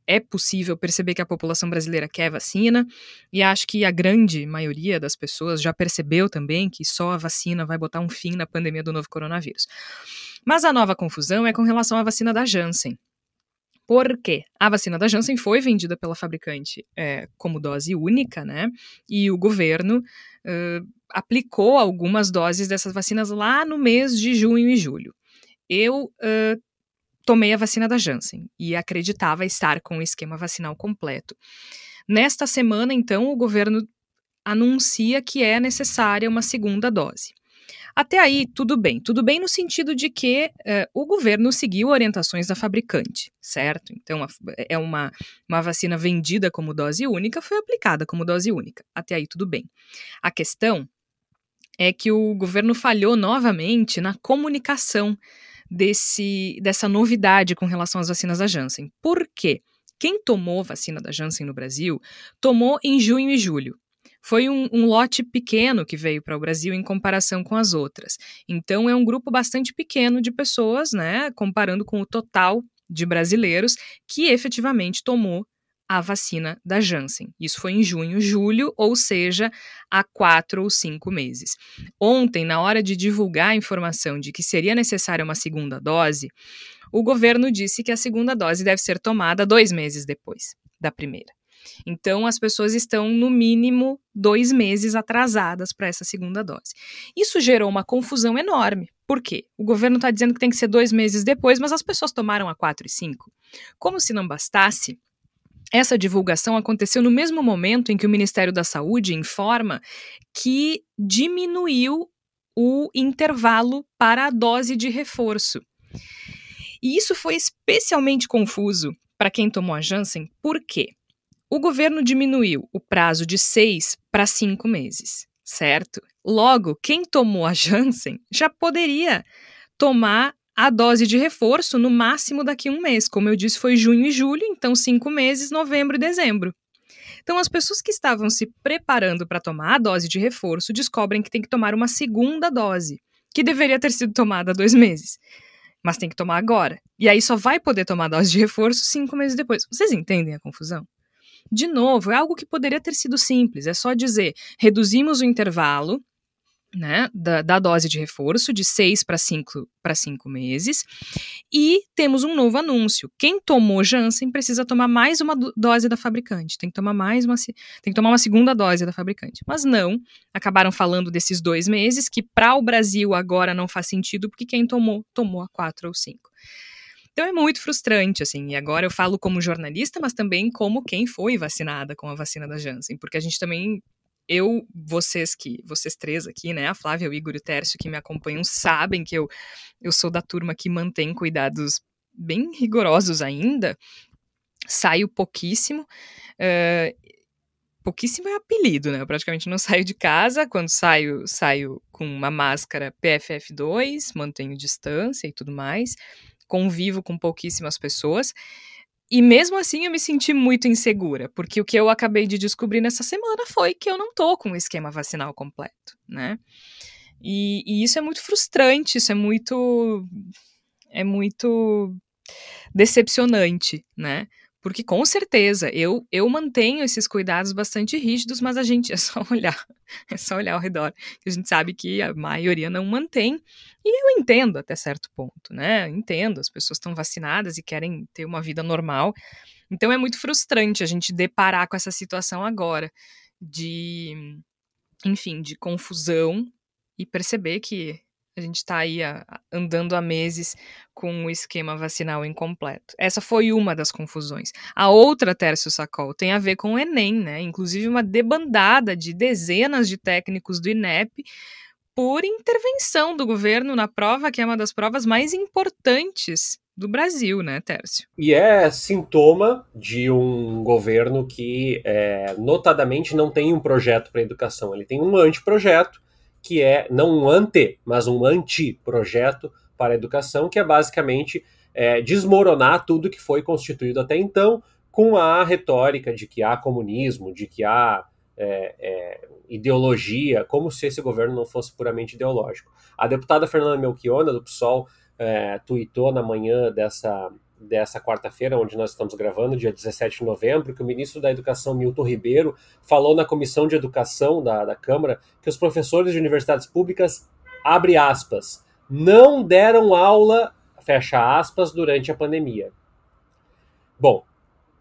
é possível perceber que a população brasileira quer vacina, e acho que a grande maioria das pessoas já percebeu também que só a vacina vai botar um fim na pandemia do novo coronavírus. Mas a nova confusão é com relação à vacina da Janssen. Por quê? A vacina da Janssen foi vendida pela fabricante é, como dose única, né? E o governo uh, aplicou algumas doses dessas vacinas lá no mês de junho e julho. Eu uh, tomei a vacina da Janssen e acreditava estar com o esquema vacinal completo. Nesta semana, então, o governo anuncia que é necessária uma segunda dose. Até aí, tudo bem. Tudo bem no sentido de que uh, o governo seguiu orientações da fabricante, certo? Então, é uma, uma vacina vendida como dose única, foi aplicada como dose única. Até aí, tudo bem. A questão é que o governo falhou novamente na comunicação desse, dessa novidade com relação às vacinas da Janssen. Por quê? Quem tomou vacina da Janssen no Brasil tomou em junho e julho. Foi um, um lote pequeno que veio para o Brasil em comparação com as outras. Então, é um grupo bastante pequeno de pessoas, né, comparando com o total de brasileiros que efetivamente tomou a vacina da Janssen. Isso foi em junho, julho, ou seja, há quatro ou cinco meses. Ontem, na hora de divulgar a informação de que seria necessária uma segunda dose, o governo disse que a segunda dose deve ser tomada dois meses depois da primeira. Então, as pessoas estão, no mínimo, dois meses atrasadas para essa segunda dose. Isso gerou uma confusão enorme. Por quê? O governo está dizendo que tem que ser dois meses depois, mas as pessoas tomaram a quatro e cinco. Como se não bastasse, Essa divulgação aconteceu no mesmo momento em que o Ministério da Saúde informa que diminuiu o intervalo para a dose de reforço. E isso foi especialmente confuso para quem tomou a Janssen, por quê? O governo diminuiu o prazo de seis para cinco meses, certo? Logo, quem tomou a Janssen já poderia tomar a dose de reforço no máximo daqui a um mês. Como eu disse, foi junho e julho, então cinco meses, novembro e dezembro. Então, as pessoas que estavam se preparando para tomar a dose de reforço descobrem que tem que tomar uma segunda dose, que deveria ter sido tomada há dois meses, mas tem que tomar agora. E aí só vai poder tomar a dose de reforço cinco meses depois. Vocês entendem a confusão? De novo, é algo que poderia ter sido simples, é só dizer: reduzimos o intervalo né, da, da, dose de reforço de seis para cinco para cinco meses. E temos um novo anúncio. Quem tomou Janssen precisa tomar mais uma dose da fabricante. Tem que tomar mais uma, tem que tomar uma segunda dose da fabricante. Mas não, acabaram falando desses dois meses, que para o Brasil agora não faz sentido, porque quem tomou, tomou a quatro ou cinco. Então é muito frustrante, assim, e agora eu falo como jornalista, mas também como quem foi vacinada com a vacina da Janssen, porque a gente também eu, vocês que, vocês três aqui, né, a Flávia, o Igor e o Tércio que me acompanham, sabem que eu, eu sou da turma que mantém cuidados bem rigorosos ainda, saio pouquíssimo, uh, pouquíssimo é apelido, né, eu praticamente não saio de casa, quando saio, saio com uma máscara PFF2, mantenho distância e tudo mais, convivo com pouquíssimas pessoas, e mesmo assim eu me senti muito insegura, porque o que eu acabei de descobrir nessa semana foi que eu não tô com o esquema vacinal completo, né? E, e isso é muito frustrante, isso é muito. É muito decepcionante, né? Porque com certeza eu, eu mantenho esses cuidados bastante rígidos, mas a gente é só olhar, é só olhar ao redor, a gente sabe que a maioria não mantém. E eu entendo até certo ponto, né? Entendo, as pessoas estão vacinadas e querem ter uma vida normal. Então é muito frustrante a gente deparar com essa situação agora de, enfim, de confusão e perceber que a gente está aí a, andando há meses com o esquema vacinal incompleto. Essa foi uma das confusões. A outra, Tércio Sacol, tem a ver com o Enem, né? Inclusive uma debandada de dezenas de técnicos do INEP por intervenção do governo na prova, que é uma das provas mais importantes do Brasil, né, Tércio? E é sintoma de um governo que, é, notadamente, não tem um projeto para educação. Ele tem um anteprojeto que é não um ante, mas um anti-projeto para a educação, que é basicamente é, desmoronar tudo que foi constituído até então, com a retórica de que há comunismo, de que há é, é, ideologia, como se esse governo não fosse puramente ideológico. A deputada Fernanda Melchiona, do PSOL, é, na manhã dessa, dessa quarta-feira, onde nós estamos gravando, dia 17 de novembro, que o ministro da Educação, Milton Ribeiro, falou na Comissão de Educação da, da Câmara que os professores de universidades públicas, abre aspas, não deram aula, fecha aspas, durante a pandemia. Bom,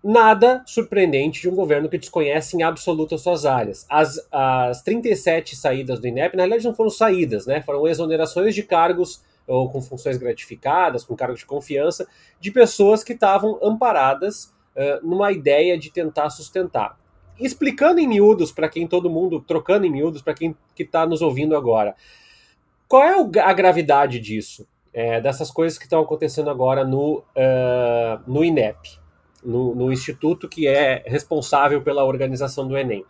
nada surpreendente de um governo que desconhece em absoluto as suas áreas. As, as 37 saídas do INEP, na realidade, não foram saídas, né? Foram exonerações de cargos ou com funções gratificadas, com cargos de confiança, de pessoas que estavam amparadas uh, numa ideia de tentar sustentar. Explicando em miúdos para quem todo mundo, trocando em miúdos para quem está nos ouvindo agora, qual é a gravidade disso? É, dessas coisas que estão acontecendo agora no, uh, no INEP, no, no instituto que é responsável pela organização do Enem.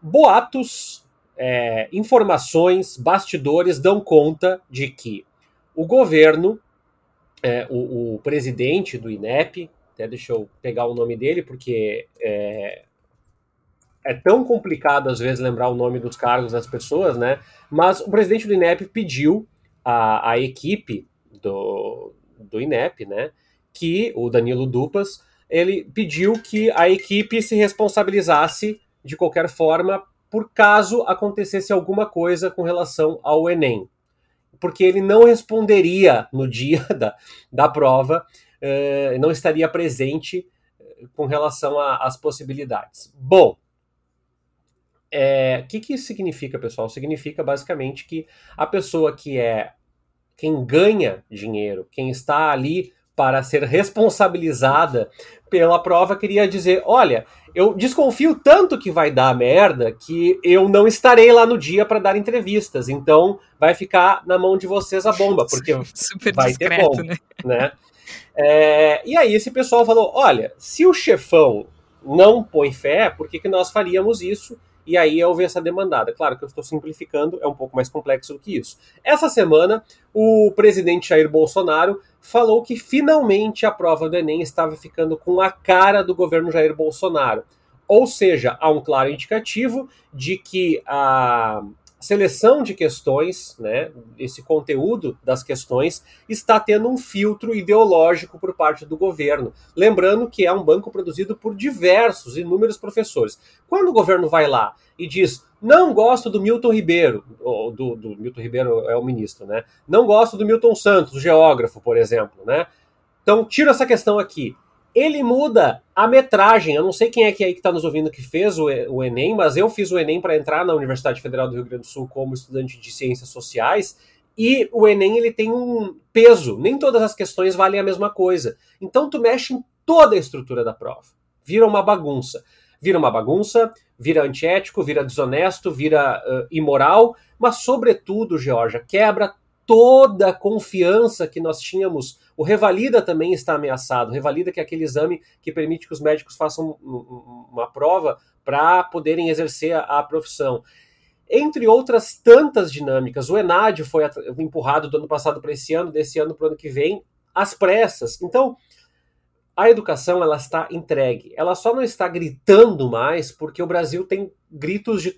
Boatos é, informações, bastidores dão conta de que o governo, é, o, o, presidente do INEP, até deixa eu pegar o nome dele, porque é, é tão complicado às vezes lembrar o nome dos cargos das pessoas, né? Mas o presidente do INEP pediu à, à equipe do, do INEP, né? Que o Danilo Dupas, ele pediu que a equipe se responsabilizasse de qualquer forma por caso acontecesse alguma coisa com relação ao Enem. Porque ele não responderia no dia da, da prova, eh, não estaria presente eh, com relação às possibilidades. Bom, o é, que, que isso significa, pessoal? Significa basicamente que a pessoa que é quem ganha dinheiro, quem está ali para ser responsabilizada pela prova, queria dizer: olha, eu desconfio tanto que vai dar merda que eu não estarei lá no dia para dar entrevistas. Então vai ficar na mão de vocês a bomba, porque Super vai discreto, ter bomba, né? né? É, e aí esse pessoal falou: olha, se o chefão não põe fé, por que, que nós faríamos isso? E aí houve essa demandada. Claro que eu estou simplificando, é um pouco mais complexo do que isso. Essa semana, o presidente Jair Bolsonaro falou que finalmente a prova do Enem estava ficando com a cara do governo Jair Bolsonaro. Ou seja, há um claro indicativo de que a seleção de questões, né, esse conteúdo das questões, está tendo um filtro ideológico por parte do governo. Lembrando que é um banco produzido por diversos, inúmeros professores. Quando o governo vai lá e diz, não gosto do Milton Ribeiro, ou do, do Milton Ribeiro é o ministro, né? Não gosto do Milton Santos, o geógrafo, por exemplo, né? Então, tira essa questão aqui ele muda a metragem. Eu não sei quem é que aí que está nos ouvindo que fez o, o Enem, mas eu fiz o Enem para entrar na Universidade Federal do Rio Grande do Sul como estudante de ciências sociais. E o Enem ele tem um peso, nem todas as questões valem a mesma coisa. Então tu mexe em toda a estrutura da prova. Vira uma bagunça. Vira uma bagunça, vira antiético, vira desonesto, vira uh, imoral, mas sobretudo, Georgia, quebra toda a confiança que nós tínhamos. O Revalida também está ameaçado. O Revalida que é aquele exame que permite que os médicos façam uma prova para poderem exercer a, profissão. Entre outras tantas dinâmicas, o Enad foi empurrado do ano passado para esse ano, desse ano para o ano que vem, às pressas. Então, a educação ela está entregue. Ela só não está gritando mais porque o Brasil tem gritos de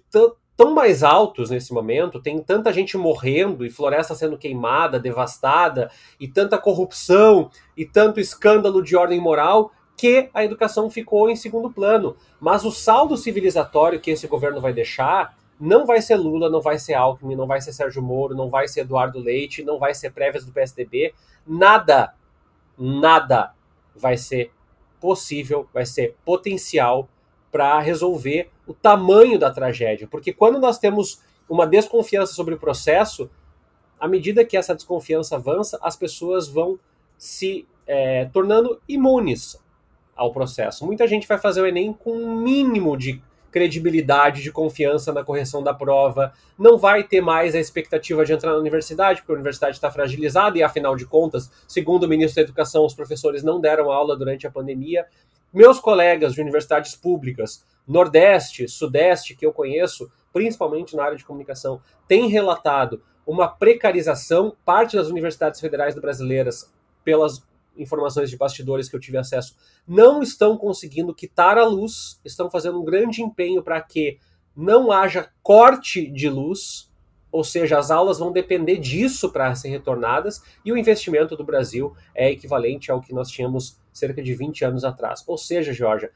tão mais altos nesse momento, tem tanta gente morrendo e floresta sendo queimada, devastada, e tanta corrupção e tanto escândalo de ordem moral que a educação ficou em segundo plano. Mas o saldo civilizatório que esse governo vai deixar não vai ser Lula, não vai ser Alckmin, não vai ser Sérgio Moro, não vai ser Eduardo Leite, não vai ser prévias do PSDB, nada, nada vai ser possível, vai ser potencial para resolver o tamanho da tragédia. Porque quando nós temos uma desconfiança sobre o processo, à medida que essa desconfiança avança, as pessoas vão se é, tornando imunes ao processo. Muita gente vai fazer o Enem com um mínimo de credibilidade, de confiança na correção da prova, não vai ter mais a expectativa de entrar na universidade, porque a universidade está fragilizada e, afinal de contas, segundo o ministro da Educação, os professores não deram aula durante a pandemia. Meus colegas de universidades públicas, Nordeste, Sudeste, que eu conheço, principalmente na área de comunicação, têm relatado uma precarização, parte das universidades federais brasileiras, pelas informações de bastidores que eu tive acesso, não estão conseguindo quitar a luz, estão fazendo um grande empenho para que não haja corte de luz, ou seja, as aulas vão depender disso para serem retornadas, e o investimento do Brasil é equivalente ao que nós tínhamos cerca de 20 anos atrás. Ou seja, Georgia,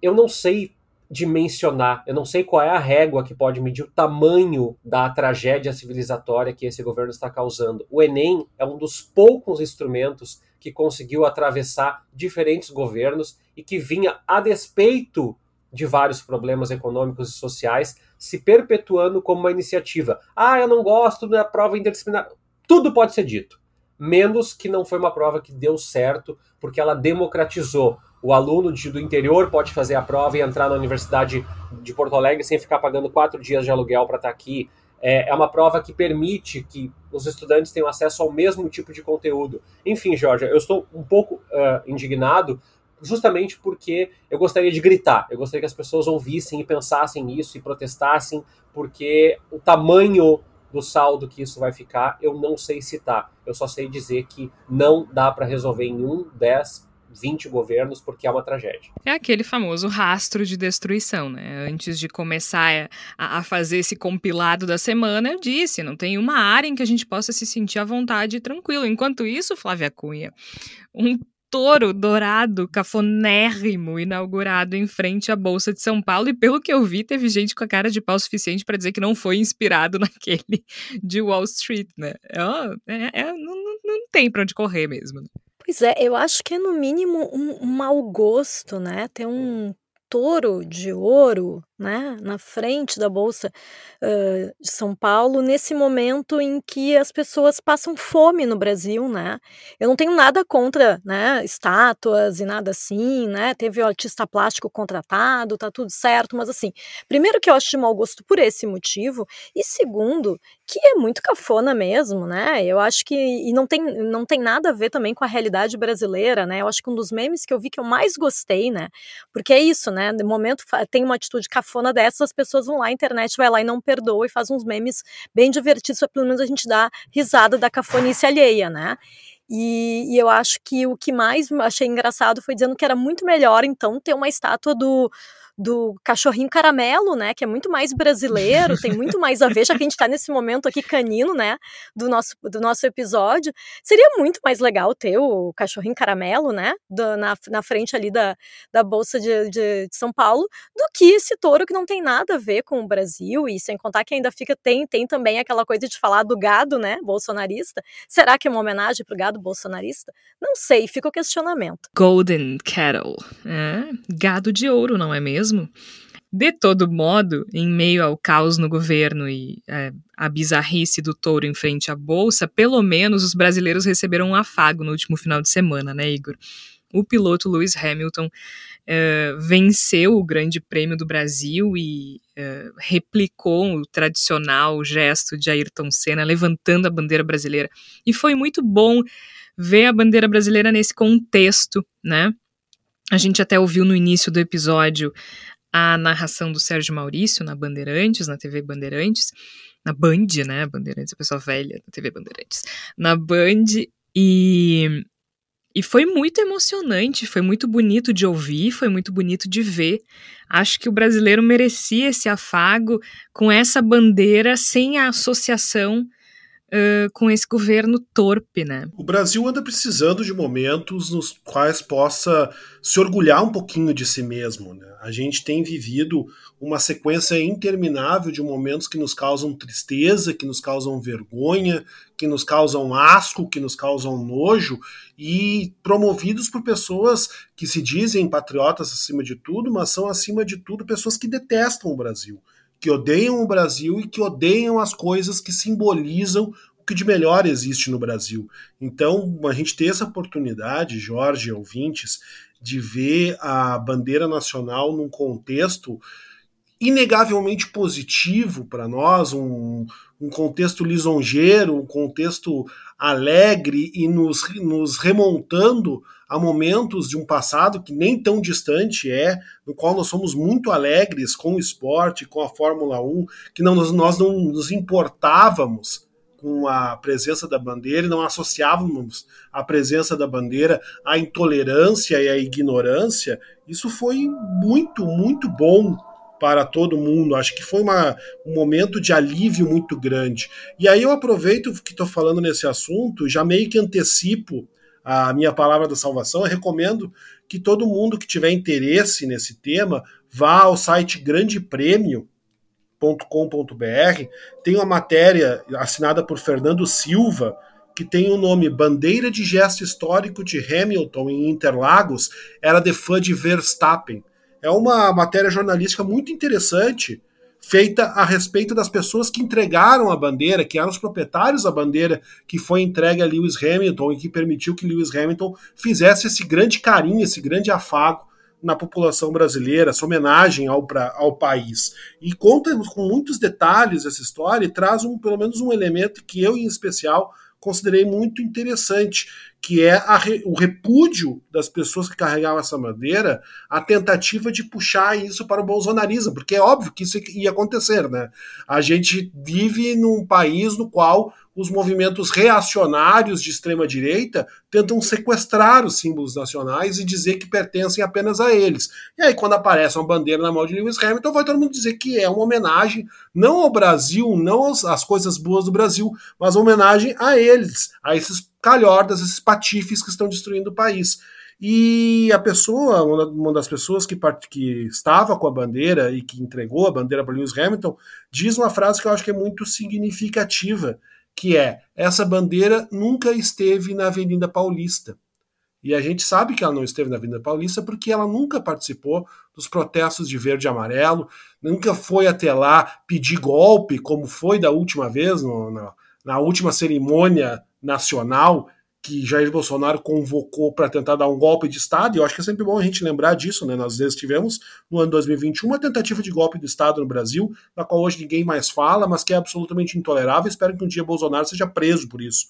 eu não sei dimensionar, eu não sei qual é a régua que pode medir o tamanho da tragédia civilizatória que esse governo está causando. O Enem é um dos poucos instrumentos que conseguiu atravessar diferentes governos e que vinha a despeito de vários problemas econômicos e sociais, se perpetuando como uma iniciativa. Ah, eu não gosto da prova interdisciplinar. Tudo pode ser dito menos que não foi uma prova que deu certo, porque ela democratizou. O aluno de, do interior pode fazer a prova e entrar na Universidade de Porto Alegre sem ficar pagando quatro dias de aluguel para estar tá aqui. É, é, uma prova que permite que os estudantes tenham acesso ao mesmo tipo de conteúdo. Enfim, Jorge, eu estou um pouco uh, indignado justamente porque eu gostaria de gritar, eu gostaria que as pessoas ouvissem e pensassem nisso e protestassem, porque o tamanho do saldo que isso vai ficar, eu não sei citar. Eu só sei dizer que não dá para resolver em um, dez, 20 governos, porque é uma tragédia. É aquele famoso rastro de destruição, né? Antes de começar a, a, fazer esse compilado da semana, eu disse: não tem uma área em que a gente possa se sentir à vontade e tranquilo. Enquanto isso, Flávia Cunha, um touro dourado, cafonérrimo, inaugurado em frente à Bolsa de São Paulo. E pelo que eu vi, teve gente com a cara de pau suficiente para dizer que não foi inspirado naquele de Wall Street, né? É, é, não, não tem para onde correr mesmo. Né? Pois é, eu acho que é no mínimo um, um mau gosto, né? Ter um touro de ouro né, na frente da Bolsa uh, de São Paulo, nesse momento em que as pessoas passam fome no Brasil, né? Eu não tenho nada contra, né, estátuas e nada assim, né? Teve o artista plástico contratado, tá tudo certo, mas assim, primeiro que eu acho de mau gosto por esse motivo, e segundo, que é muito cafona mesmo, né? Eu acho que e não tem, não tem nada a ver também com a realidade brasileira, né? Eu acho que um dos memes que eu vi que eu mais gostei, né? Porque é isso, né? No momento tem uma atitude cafona dessas, as pessoas vão lá, a internet vai lá e não perdoa e faz uns memes bem divertidos, pelo menos a gente dar risada da cafonice alheia, né? E, e, eu acho que o que mais achei engraçado foi dizendo que era muito melhor, então, ter uma estátua do, do cachorrinho caramelo, né? Que é muito mais brasileiro, tem muito mais a ver, já que a gente tá nesse momento aqui canino, né? Do nosso, do nosso episódio. Seria muito mais legal ter o cachorrinho caramelo, né? Do, na, na frente ali da, da Bolsa de, de, de, São Paulo, do que esse touro que não tem nada a ver com o Brasil, e sem contar que ainda fica, tem, tem também aquela coisa de falar do gado, né? Bolsonarista. Será que é uma homenagem pro gado bolsonarista? Não sei, fica o questionamento. Golden Cattle. É, gado de ouro, não é mesmo? Mesmo. De todo modo, em meio ao caos no governo e é, a bizarrice do touro em frente à bolsa, pelo menos os brasileiros receberam um afago no último final de semana, né, Igor? O piloto Lewis Hamilton é, venceu o Grande Prêmio do Brasil e é, replicou o tradicional gesto de Ayrton Senna levantando a bandeira brasileira. E foi muito bom ver a bandeira brasileira nesse contexto, né? A gente até ouviu no início do episódio a narração do Sérgio Maurício na Bandeirantes, na TV Bandeirantes, na Band, né? Bandeirantes, a pessoa velha na TV Bandeirantes, na Band, e, e foi muito emocionante, foi muito bonito de ouvir, foi muito bonito de ver. Acho que o brasileiro merecia esse afago com essa bandeira sem a associação com esse governo torpe, né? O Brasil anda precisando de momentos nos quais possa se orgulhar um pouquinho de si mesmo. Né? A gente tem vivido uma sequência interminável de momentos que nos causam tristeza, que nos causam vergonha, que nos causam asco, que nos causam nojo, e promovidos por pessoas que se dizem patriotas acima de tudo, mas são acima de tudo pessoas que detestam o Brasil que odeiam o Brasil e que odeiam as coisas que simbolizam o que de melhor existe no Brasil. Então, a gente ter essa oportunidade, Jorge, ouvintes, de ver a bandeira nacional num contexto inegavelmente positivo para nós, um, um, contexto lisonjeiro, um contexto alegre e nos, nos remontando a momentos de um passado que nem tão distante é, no qual nós somos muito alegres com o esporte, com a Fórmula 1, que não, nós não nos importávamos com a presença da bandeira e não associávamos a presença da bandeira à intolerância e à ignorância, isso foi muito, muito bom para todo mundo. Acho que foi uma, um momento de alívio muito grande. E aí eu aproveito que estou falando nesse assunto, já meio que antecipo a minha palavra da salvação. Eu recomendo que todo mundo que tiver interesse nesse tema vá ao site Grande Prêmio tem uma matéria assinada por Fernando Silva que tem o nome Bandeira de Gesto Histórico de Hamilton em Interlagos era de fã de Verstappen. É uma matéria jornalística muito interessante feita a respeito das pessoas que entregaram a bandeira, que eram os proprietários da bandeira que foi entregue a Lewis Hamilton e que permitiu que Lewis Hamilton fizesse esse grande carinho, esse grande afago na população brasileira, essa homenagem ao, pra, ao país. E conta com muitos detalhes essa história e traz um, pelo menos um elemento que eu, em especial, considerei muito interessante, que é re, o repúdio das pessoas que carregavam essa bandeira, a tentativa de puxar isso para o bolsonarismo, porque é óbvio que isso ia acontecer, né? A gente vive num país no qual os movimentos reacionários de extrema direita tentam sequestrar os símbolos nacionais e dizer que pertencem apenas a eles. E aí, quando aparece uma bandeira na mão de Lewis Hamilton, vai todo mundo dizer que é uma homenagem não ao Brasil, não às coisas boas do Brasil, mas uma homenagem a eles, a esses calhordas, esses patifes que estão destruindo o país. E a pessoa, uma das pessoas que, que estava com a bandeira e que entregou a bandeira para Lewis Hamilton, diz uma frase que eu acho que é muito significativa, que é essa bandeira nunca esteve na Avenida Paulista. E a gente sabe que ela não esteve na Avenida Paulista porque ela nunca participou dos protestos de verde e amarelo, nunca foi até lá pedir golpe, como foi da última vez, no, na, na última cerimônia nacional que Jair Bolsonaro convocou para tentar dar um golpe de Estado, e eu acho que é sempre bom a gente lembrar disso, né? Nós vezes tivemos no ano 2021 uma tentativa de golpe de Estado no Brasil, na qual hoje ninguém mais fala, mas que é absolutamente intolerável. Espero que um dia Bolsonaro seja preso por isso.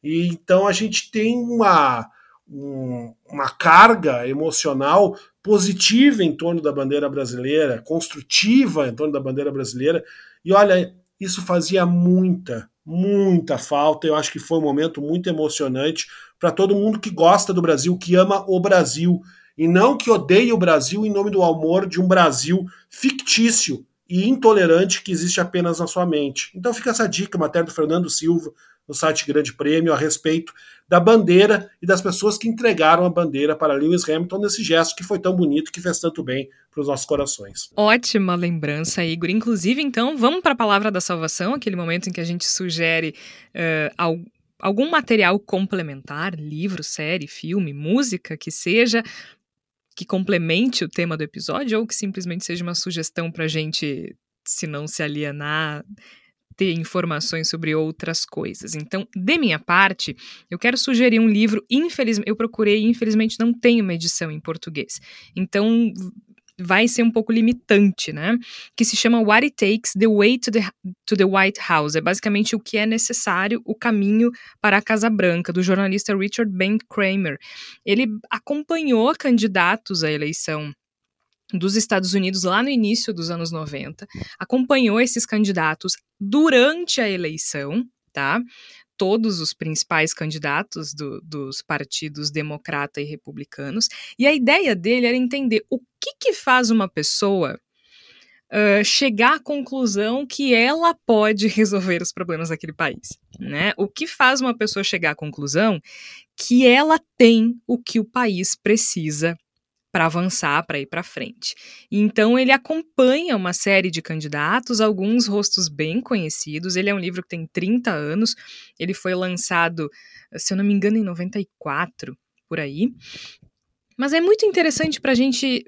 E então a gente tem uma, um, uma carga emocional positiva em torno da bandeira brasileira, construtiva em torno da bandeira brasileira. E olha, isso fazia muita, muita falta. Eu acho que foi um momento muito emocionante para todo mundo que gosta do Brasil, que ama o Brasil, e não que odeie o Brasil em nome do amor de um Brasil fictício e intolerante que existe apenas na sua mente. Então fica essa dica, matéria do Fernando Silva, no site Grande Prêmio, a respeito da bandeira e das pessoas que entregaram a bandeira para Lewis Hamilton nesse gesto que foi tão bonito, que fez tanto bem para os nossos corações. Ótima lembrança, Igor. Inclusive, então, vamos para a palavra da salvação, aquele momento em que a gente sugere uh, algum material complementar, livro, série, filme, música, que seja, que complemente o tema do episódio ou que simplesmente seja uma sugestão para a gente, se não se alienar, ter informações sobre outras coisas. Então, de minha parte, eu quero sugerir um livro, infelizmente, eu procurei, infelizmente não tem uma edição em português. Então, vai ser um pouco limitante, né? Que se chama What It Takes: The Way to the, to the White House. É basicamente o que é necessário, o caminho para a Casa Branca, do jornalista Richard Ben Kramer. Ele acompanhou candidatos à eleição dos Estados Unidos lá no início dos anos 90, acompanhou esses candidatos durante a eleição, tá? Todos os principais candidatos do, dos partidos democrata e republicanos. E a ideia dele era entender o que, que faz uma pessoa uh, chegar à conclusão que ela pode resolver os problemas daquele país. Né? O que faz uma pessoa chegar à conclusão que ela tem o que o país precisa para avançar, para ir para frente. Então ele acompanha uma série de candidatos, alguns rostos bem conhecidos. Ele é um livro que tem 30 anos. Ele foi lançado, se eu não me engano, em 94, por aí. Mas é muito interessante para a gente,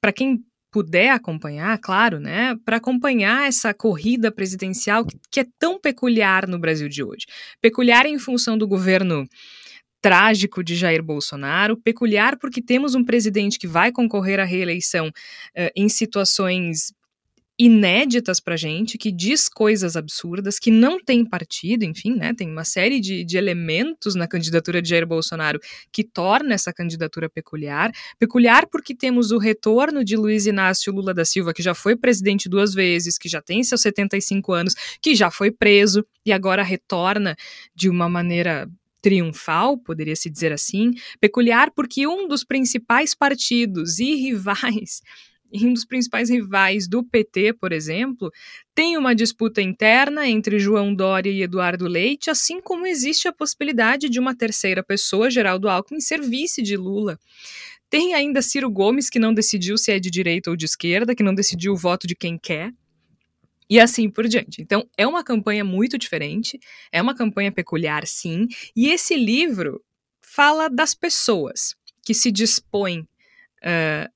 para quem puder acompanhar, claro, né, para acompanhar essa corrida presidencial que é tão peculiar no Brasil de hoje. Peculiar em função do governo trágico de Jair Bolsonaro, peculiar porque temos um presidente que vai concorrer à reeleição uh, em situações inéditas para gente, que diz coisas absurdas, que não tem partido, enfim, né? Tem uma série de, de elementos na candidatura de Jair Bolsonaro que torna essa candidatura peculiar. Peculiar porque temos o retorno de Luiz Inácio Lula da Silva, que já foi presidente duas vezes, que já tem seus 75 anos, que já foi preso e agora retorna de uma maneira triunfal, poderia se dizer assim, peculiar porque um dos principais partidos e rivais um dos principais rivais do PT, por exemplo, tem uma disputa interna entre João Dória e Eduardo Leite, assim como existe a possibilidade de uma terceira pessoa, Geraldo Alckmin, ser vice de Lula. Tem ainda Ciro Gomes, que não decidiu se é de direita ou de esquerda, que não decidiu o voto de quem quer e assim por diante. Então, é uma campanha muito diferente, é uma campanha peculiar, sim, e esse livro fala das pessoas que se dispõem uh,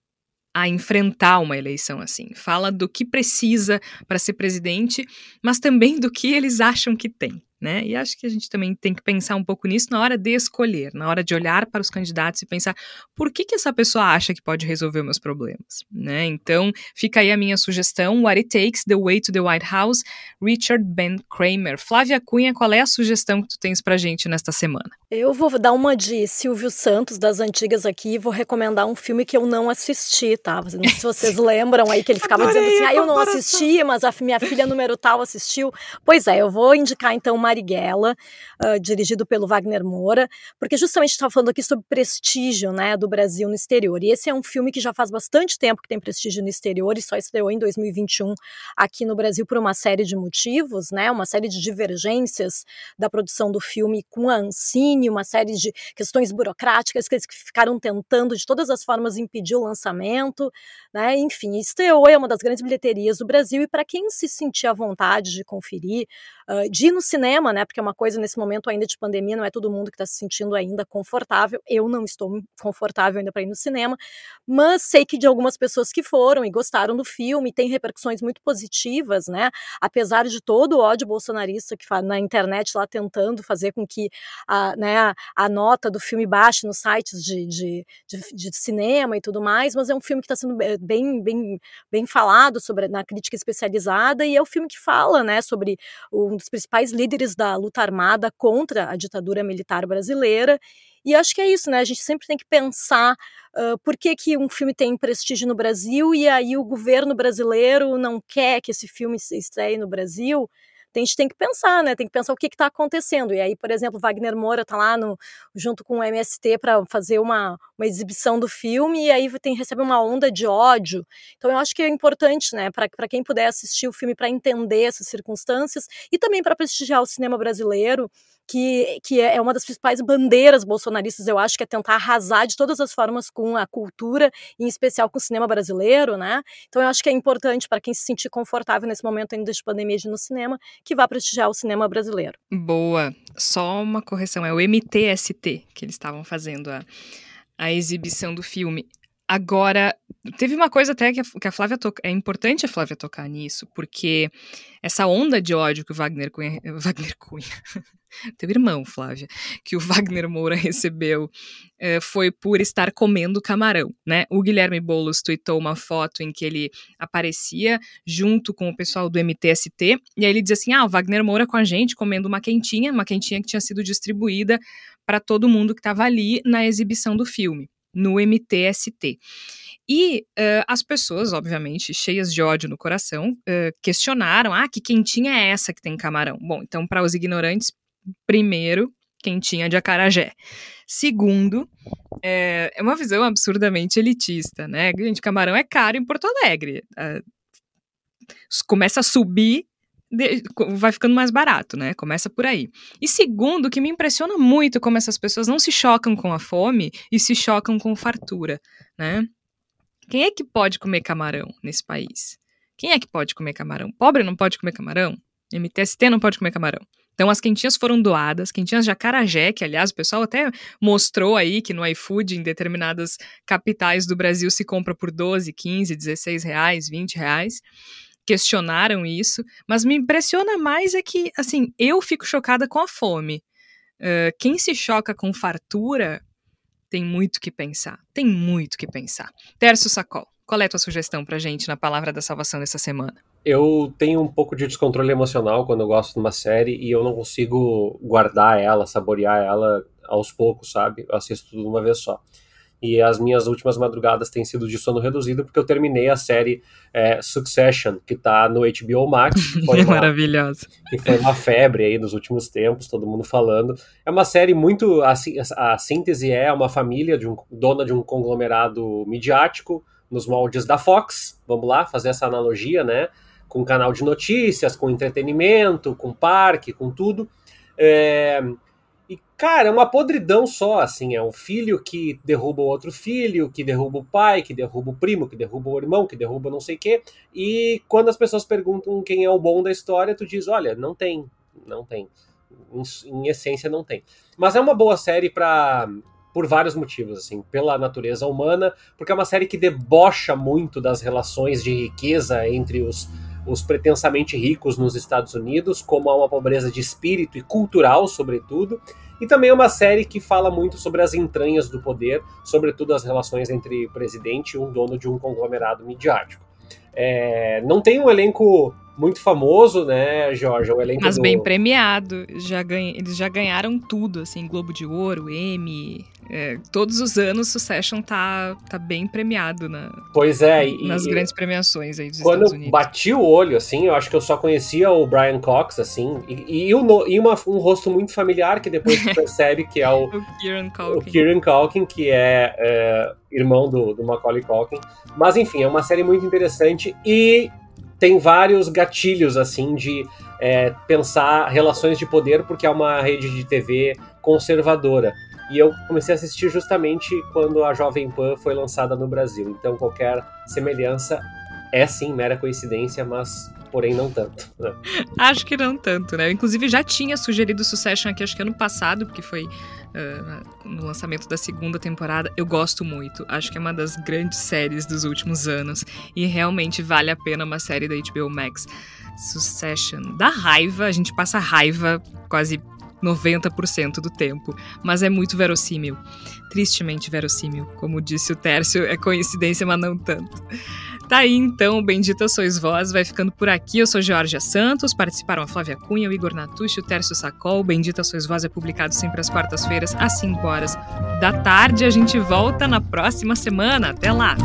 a enfrentar uma eleição assim. Fala do que precisa para ser presidente, mas também do que eles acham que tem né? E acho que a gente também tem que pensar um pouco nisso na hora de escolher, na hora de olhar para os candidatos e pensar por que, que essa pessoa acha que pode resolver meus problemas, né? Então, fica aí a minha sugestão, What It Takes, The Way to the White House, Richard Ben Kramer. Flávia Cunha, qual é a sugestão que tu tens pra gente nesta semana? Eu vou dar uma de Silvio Santos, das antigas aqui, e vou recomendar um filme que eu não assisti, tá? Não sei se vocês lembram aí que ele ficava Adorei dizendo assim, ah, eu não assisti, mas a minha filha número tal assistiu. Pois é, eu vou indicar então uma Marighella, uh, dirigido pelo Wagner Moura, porque justamente estava falando aqui sobre prestígio né, do Brasil no exterior. E esse é um filme que já faz bastante tempo que tem prestígio no exterior e só estreou em 2021 aqui no Brasil por uma série de motivos, né, uma série de divergências da produção do filme com a Ancine, uma série de questões burocráticas que eles ficaram tentando de todas as formas impedir o lançamento, né, enfim, estreou, é uma das grandes bilheterias do Brasil e para quem se sentir à vontade de conferir, uh, de ir no cinema né? Porque é uma coisa nesse momento ainda de pandemia, não é todo mundo que está se sentindo ainda confortável. Eu não estou confortável ainda para ir no cinema, mas sei que de algumas pessoas que foram e gostaram do filme, tem repercussões muito positivas, né? Apesar de todo o ódio bolsonarista que na internet lá tentando fazer com que a, né, a nota do filme baixe nos sites de, de, de, de cinema e tudo mais, mas é um filme que está sendo bem, bem, bem falado sobre na crítica especializada e é o filme que fala, né, sobre um dos principais líderes da luta armada contra a ditadura militar brasileira. E acho que é isso, né? A gente sempre tem que pensar uh, por que, que um filme tem prestígio no Brasil e aí o governo brasileiro não quer que esse filme se estreie no Brasil a gente tem que pensar, né? Tem que pensar o que está acontecendo. E aí, por exemplo, Wagner Moura está lá no, junto com o MST para fazer uma, uma exibição do filme e aí tem, recebe uma onda de ódio. Então eu acho que é importante, né, para quem puder assistir o filme para entender essas circunstâncias e também para prestigiar o cinema brasileiro que, que é uma das principais bandeiras bolsonaristas, eu acho, que é tentar arrasar de todas as formas com a cultura, em especial com o cinema brasileiro, né? Então eu acho que é importante para quem se sentir confortável nesse momento ainda de pandemia de no cinema, que vá prestigiar o cinema brasileiro. Boa. Só uma correção, é o MTST que eles estavam fazendo a, a exibição do filme. Agora, teve uma coisa até que a, que a Flávia. É importante a Flávia tocar nisso, porque essa onda de ódio que o Wagner Cunha. Wagner Cunha. teu irmão, Flávia, que o Wagner Moura recebeu é, foi por estar comendo camarão, né? O Guilherme Boulos tweetou uma foto em que ele aparecia junto com o pessoal do MTST, e aí ele diz assim: ah, o Wagner Moura com a gente comendo uma quentinha, uma quentinha que tinha sido distribuída para todo mundo que estava ali na exibição do filme no MTST. E uh, as pessoas, obviamente, cheias de ódio no coração, uh, questionaram: ah, que quentinha é essa que tem camarão? Bom, então, para os ignorantes, primeiro, quentinha de acarajé. Segundo, é, é, uma visão absurdamente elitista, né? Gente, camarão é caro em Porto Alegre. Uh, começa a subir vai ficando mais barato, né? Começa por aí. E segundo, que me impressiona muito como essas pessoas não se chocam com a fome e se chocam com fartura, né? Quem é que pode comer camarão nesse país? Quem é que pode comer camarão? Pobre não pode comer camarão? MTST não pode comer camarão. Então as quentinhas foram doadas, quentinhas de acarajé, que aliás o pessoal até mostrou aí que no iFood em determinadas capitais do Brasil se compra por 12, 15, 16 reais, 20 reais questionaram isso, mas me impressiona mais é que, assim, eu fico chocada com a fome. Uh, quem se choca com fartura tem muito que pensar. Tem muito que pensar. Tércio Sacol, qual é a tua sugestão pra gente na Palavra da Salvação dessa semana? Eu tenho um pouco de descontrole emocional quando eu gosto de uma série e eu não consigo guardar ela, saborear ela aos poucos, sabe? Eu assisto tudo de uma vez só. E as minhas últimas madrugadas têm sido de sono reduzido porque eu terminei a série é, Succession, que tá no HBO Max. Foi é maravilhosa. Que foi uma febre aí nos últimos tempos, todo mundo falando. É uma série muito. A, a síntese é uma família de um, dona de um conglomerado midiático nos moldes da Fox. Vamos lá, fazer essa analogia, né? Com canal de notícias, com entretenimento, com parque, com tudo. É, e, cara, é uma podridão só, assim. É um filho que derruba o outro filho, que derruba o pai, que derruba o primo, que derruba o irmão, que derruba não sei o quê. E quando as pessoas perguntam quem é o bom da história, tu diz: olha, não tem, não tem. Em, em essência, não tem. Mas é uma boa série para por vários motivos, assim, pela natureza humana, porque é uma série que debocha muito das relações de riqueza entre os os pretensamente ricos nos Estados Unidos, como há uma pobreza de espírito e cultural, sobretudo. E também é uma série que fala muito sobre as entranhas do poder, sobretudo as relações entre o presidente e um dono de um conglomerado midiático. É, não tem um elenco muito famoso, né, Jorge? O elenco Mas do... bem premiado. Já ganha, eles já ganharam tudo, assim, Globo de Ouro, Emmy. É, todos os anos Succession tá, tá bem premiado na, pois é, e, nas grandes premiações aí dos quando Estados Unidos. Quando bati o olho, assim, eu acho que eu só conhecia o Brian Cox, assim, e, e, o, e uma, um rosto muito familiar que depois você percebe que é o, o Kieran Culkin. O Kieran Culkin, que é, é irmão do, do Macaulay Culkin. Mas enfim, é uma série muito interessante e tem vários gatilhos, assim, de é, pensar relações de poder, porque é uma rede de TV conservadora. E eu comecei a assistir justamente quando a Jovem Pan foi lançada no Brasil. Então qualquer semelhança é sim mera coincidência, mas porém não tanto. Né? Acho que não tanto, né? Eu, inclusive já tinha sugerido Succession aqui, acho que ano passado, porque foi uh, no lançamento da segunda temporada. Eu gosto muito. Acho que é uma das grandes séries dos últimos anos. E realmente vale a pena uma série da HBO Max. Succession. Dá raiva, a gente passa raiva quase 90% do tempo, mas é muito verossímil. Tristemente verossímil. Como disse o Tércio, é coincidência, mas não tanto. Tá aí então, Bendita Sois Vós, vai ficando por aqui. Eu sou Georgia Santos, participaram a Flávia Cunha, o Igor Natucci, o Tércio Sacol. Bendita Sois Vós é publicado sempre às quartas-feiras, às 5 horas da tarde. A gente volta na próxima semana. Até lá!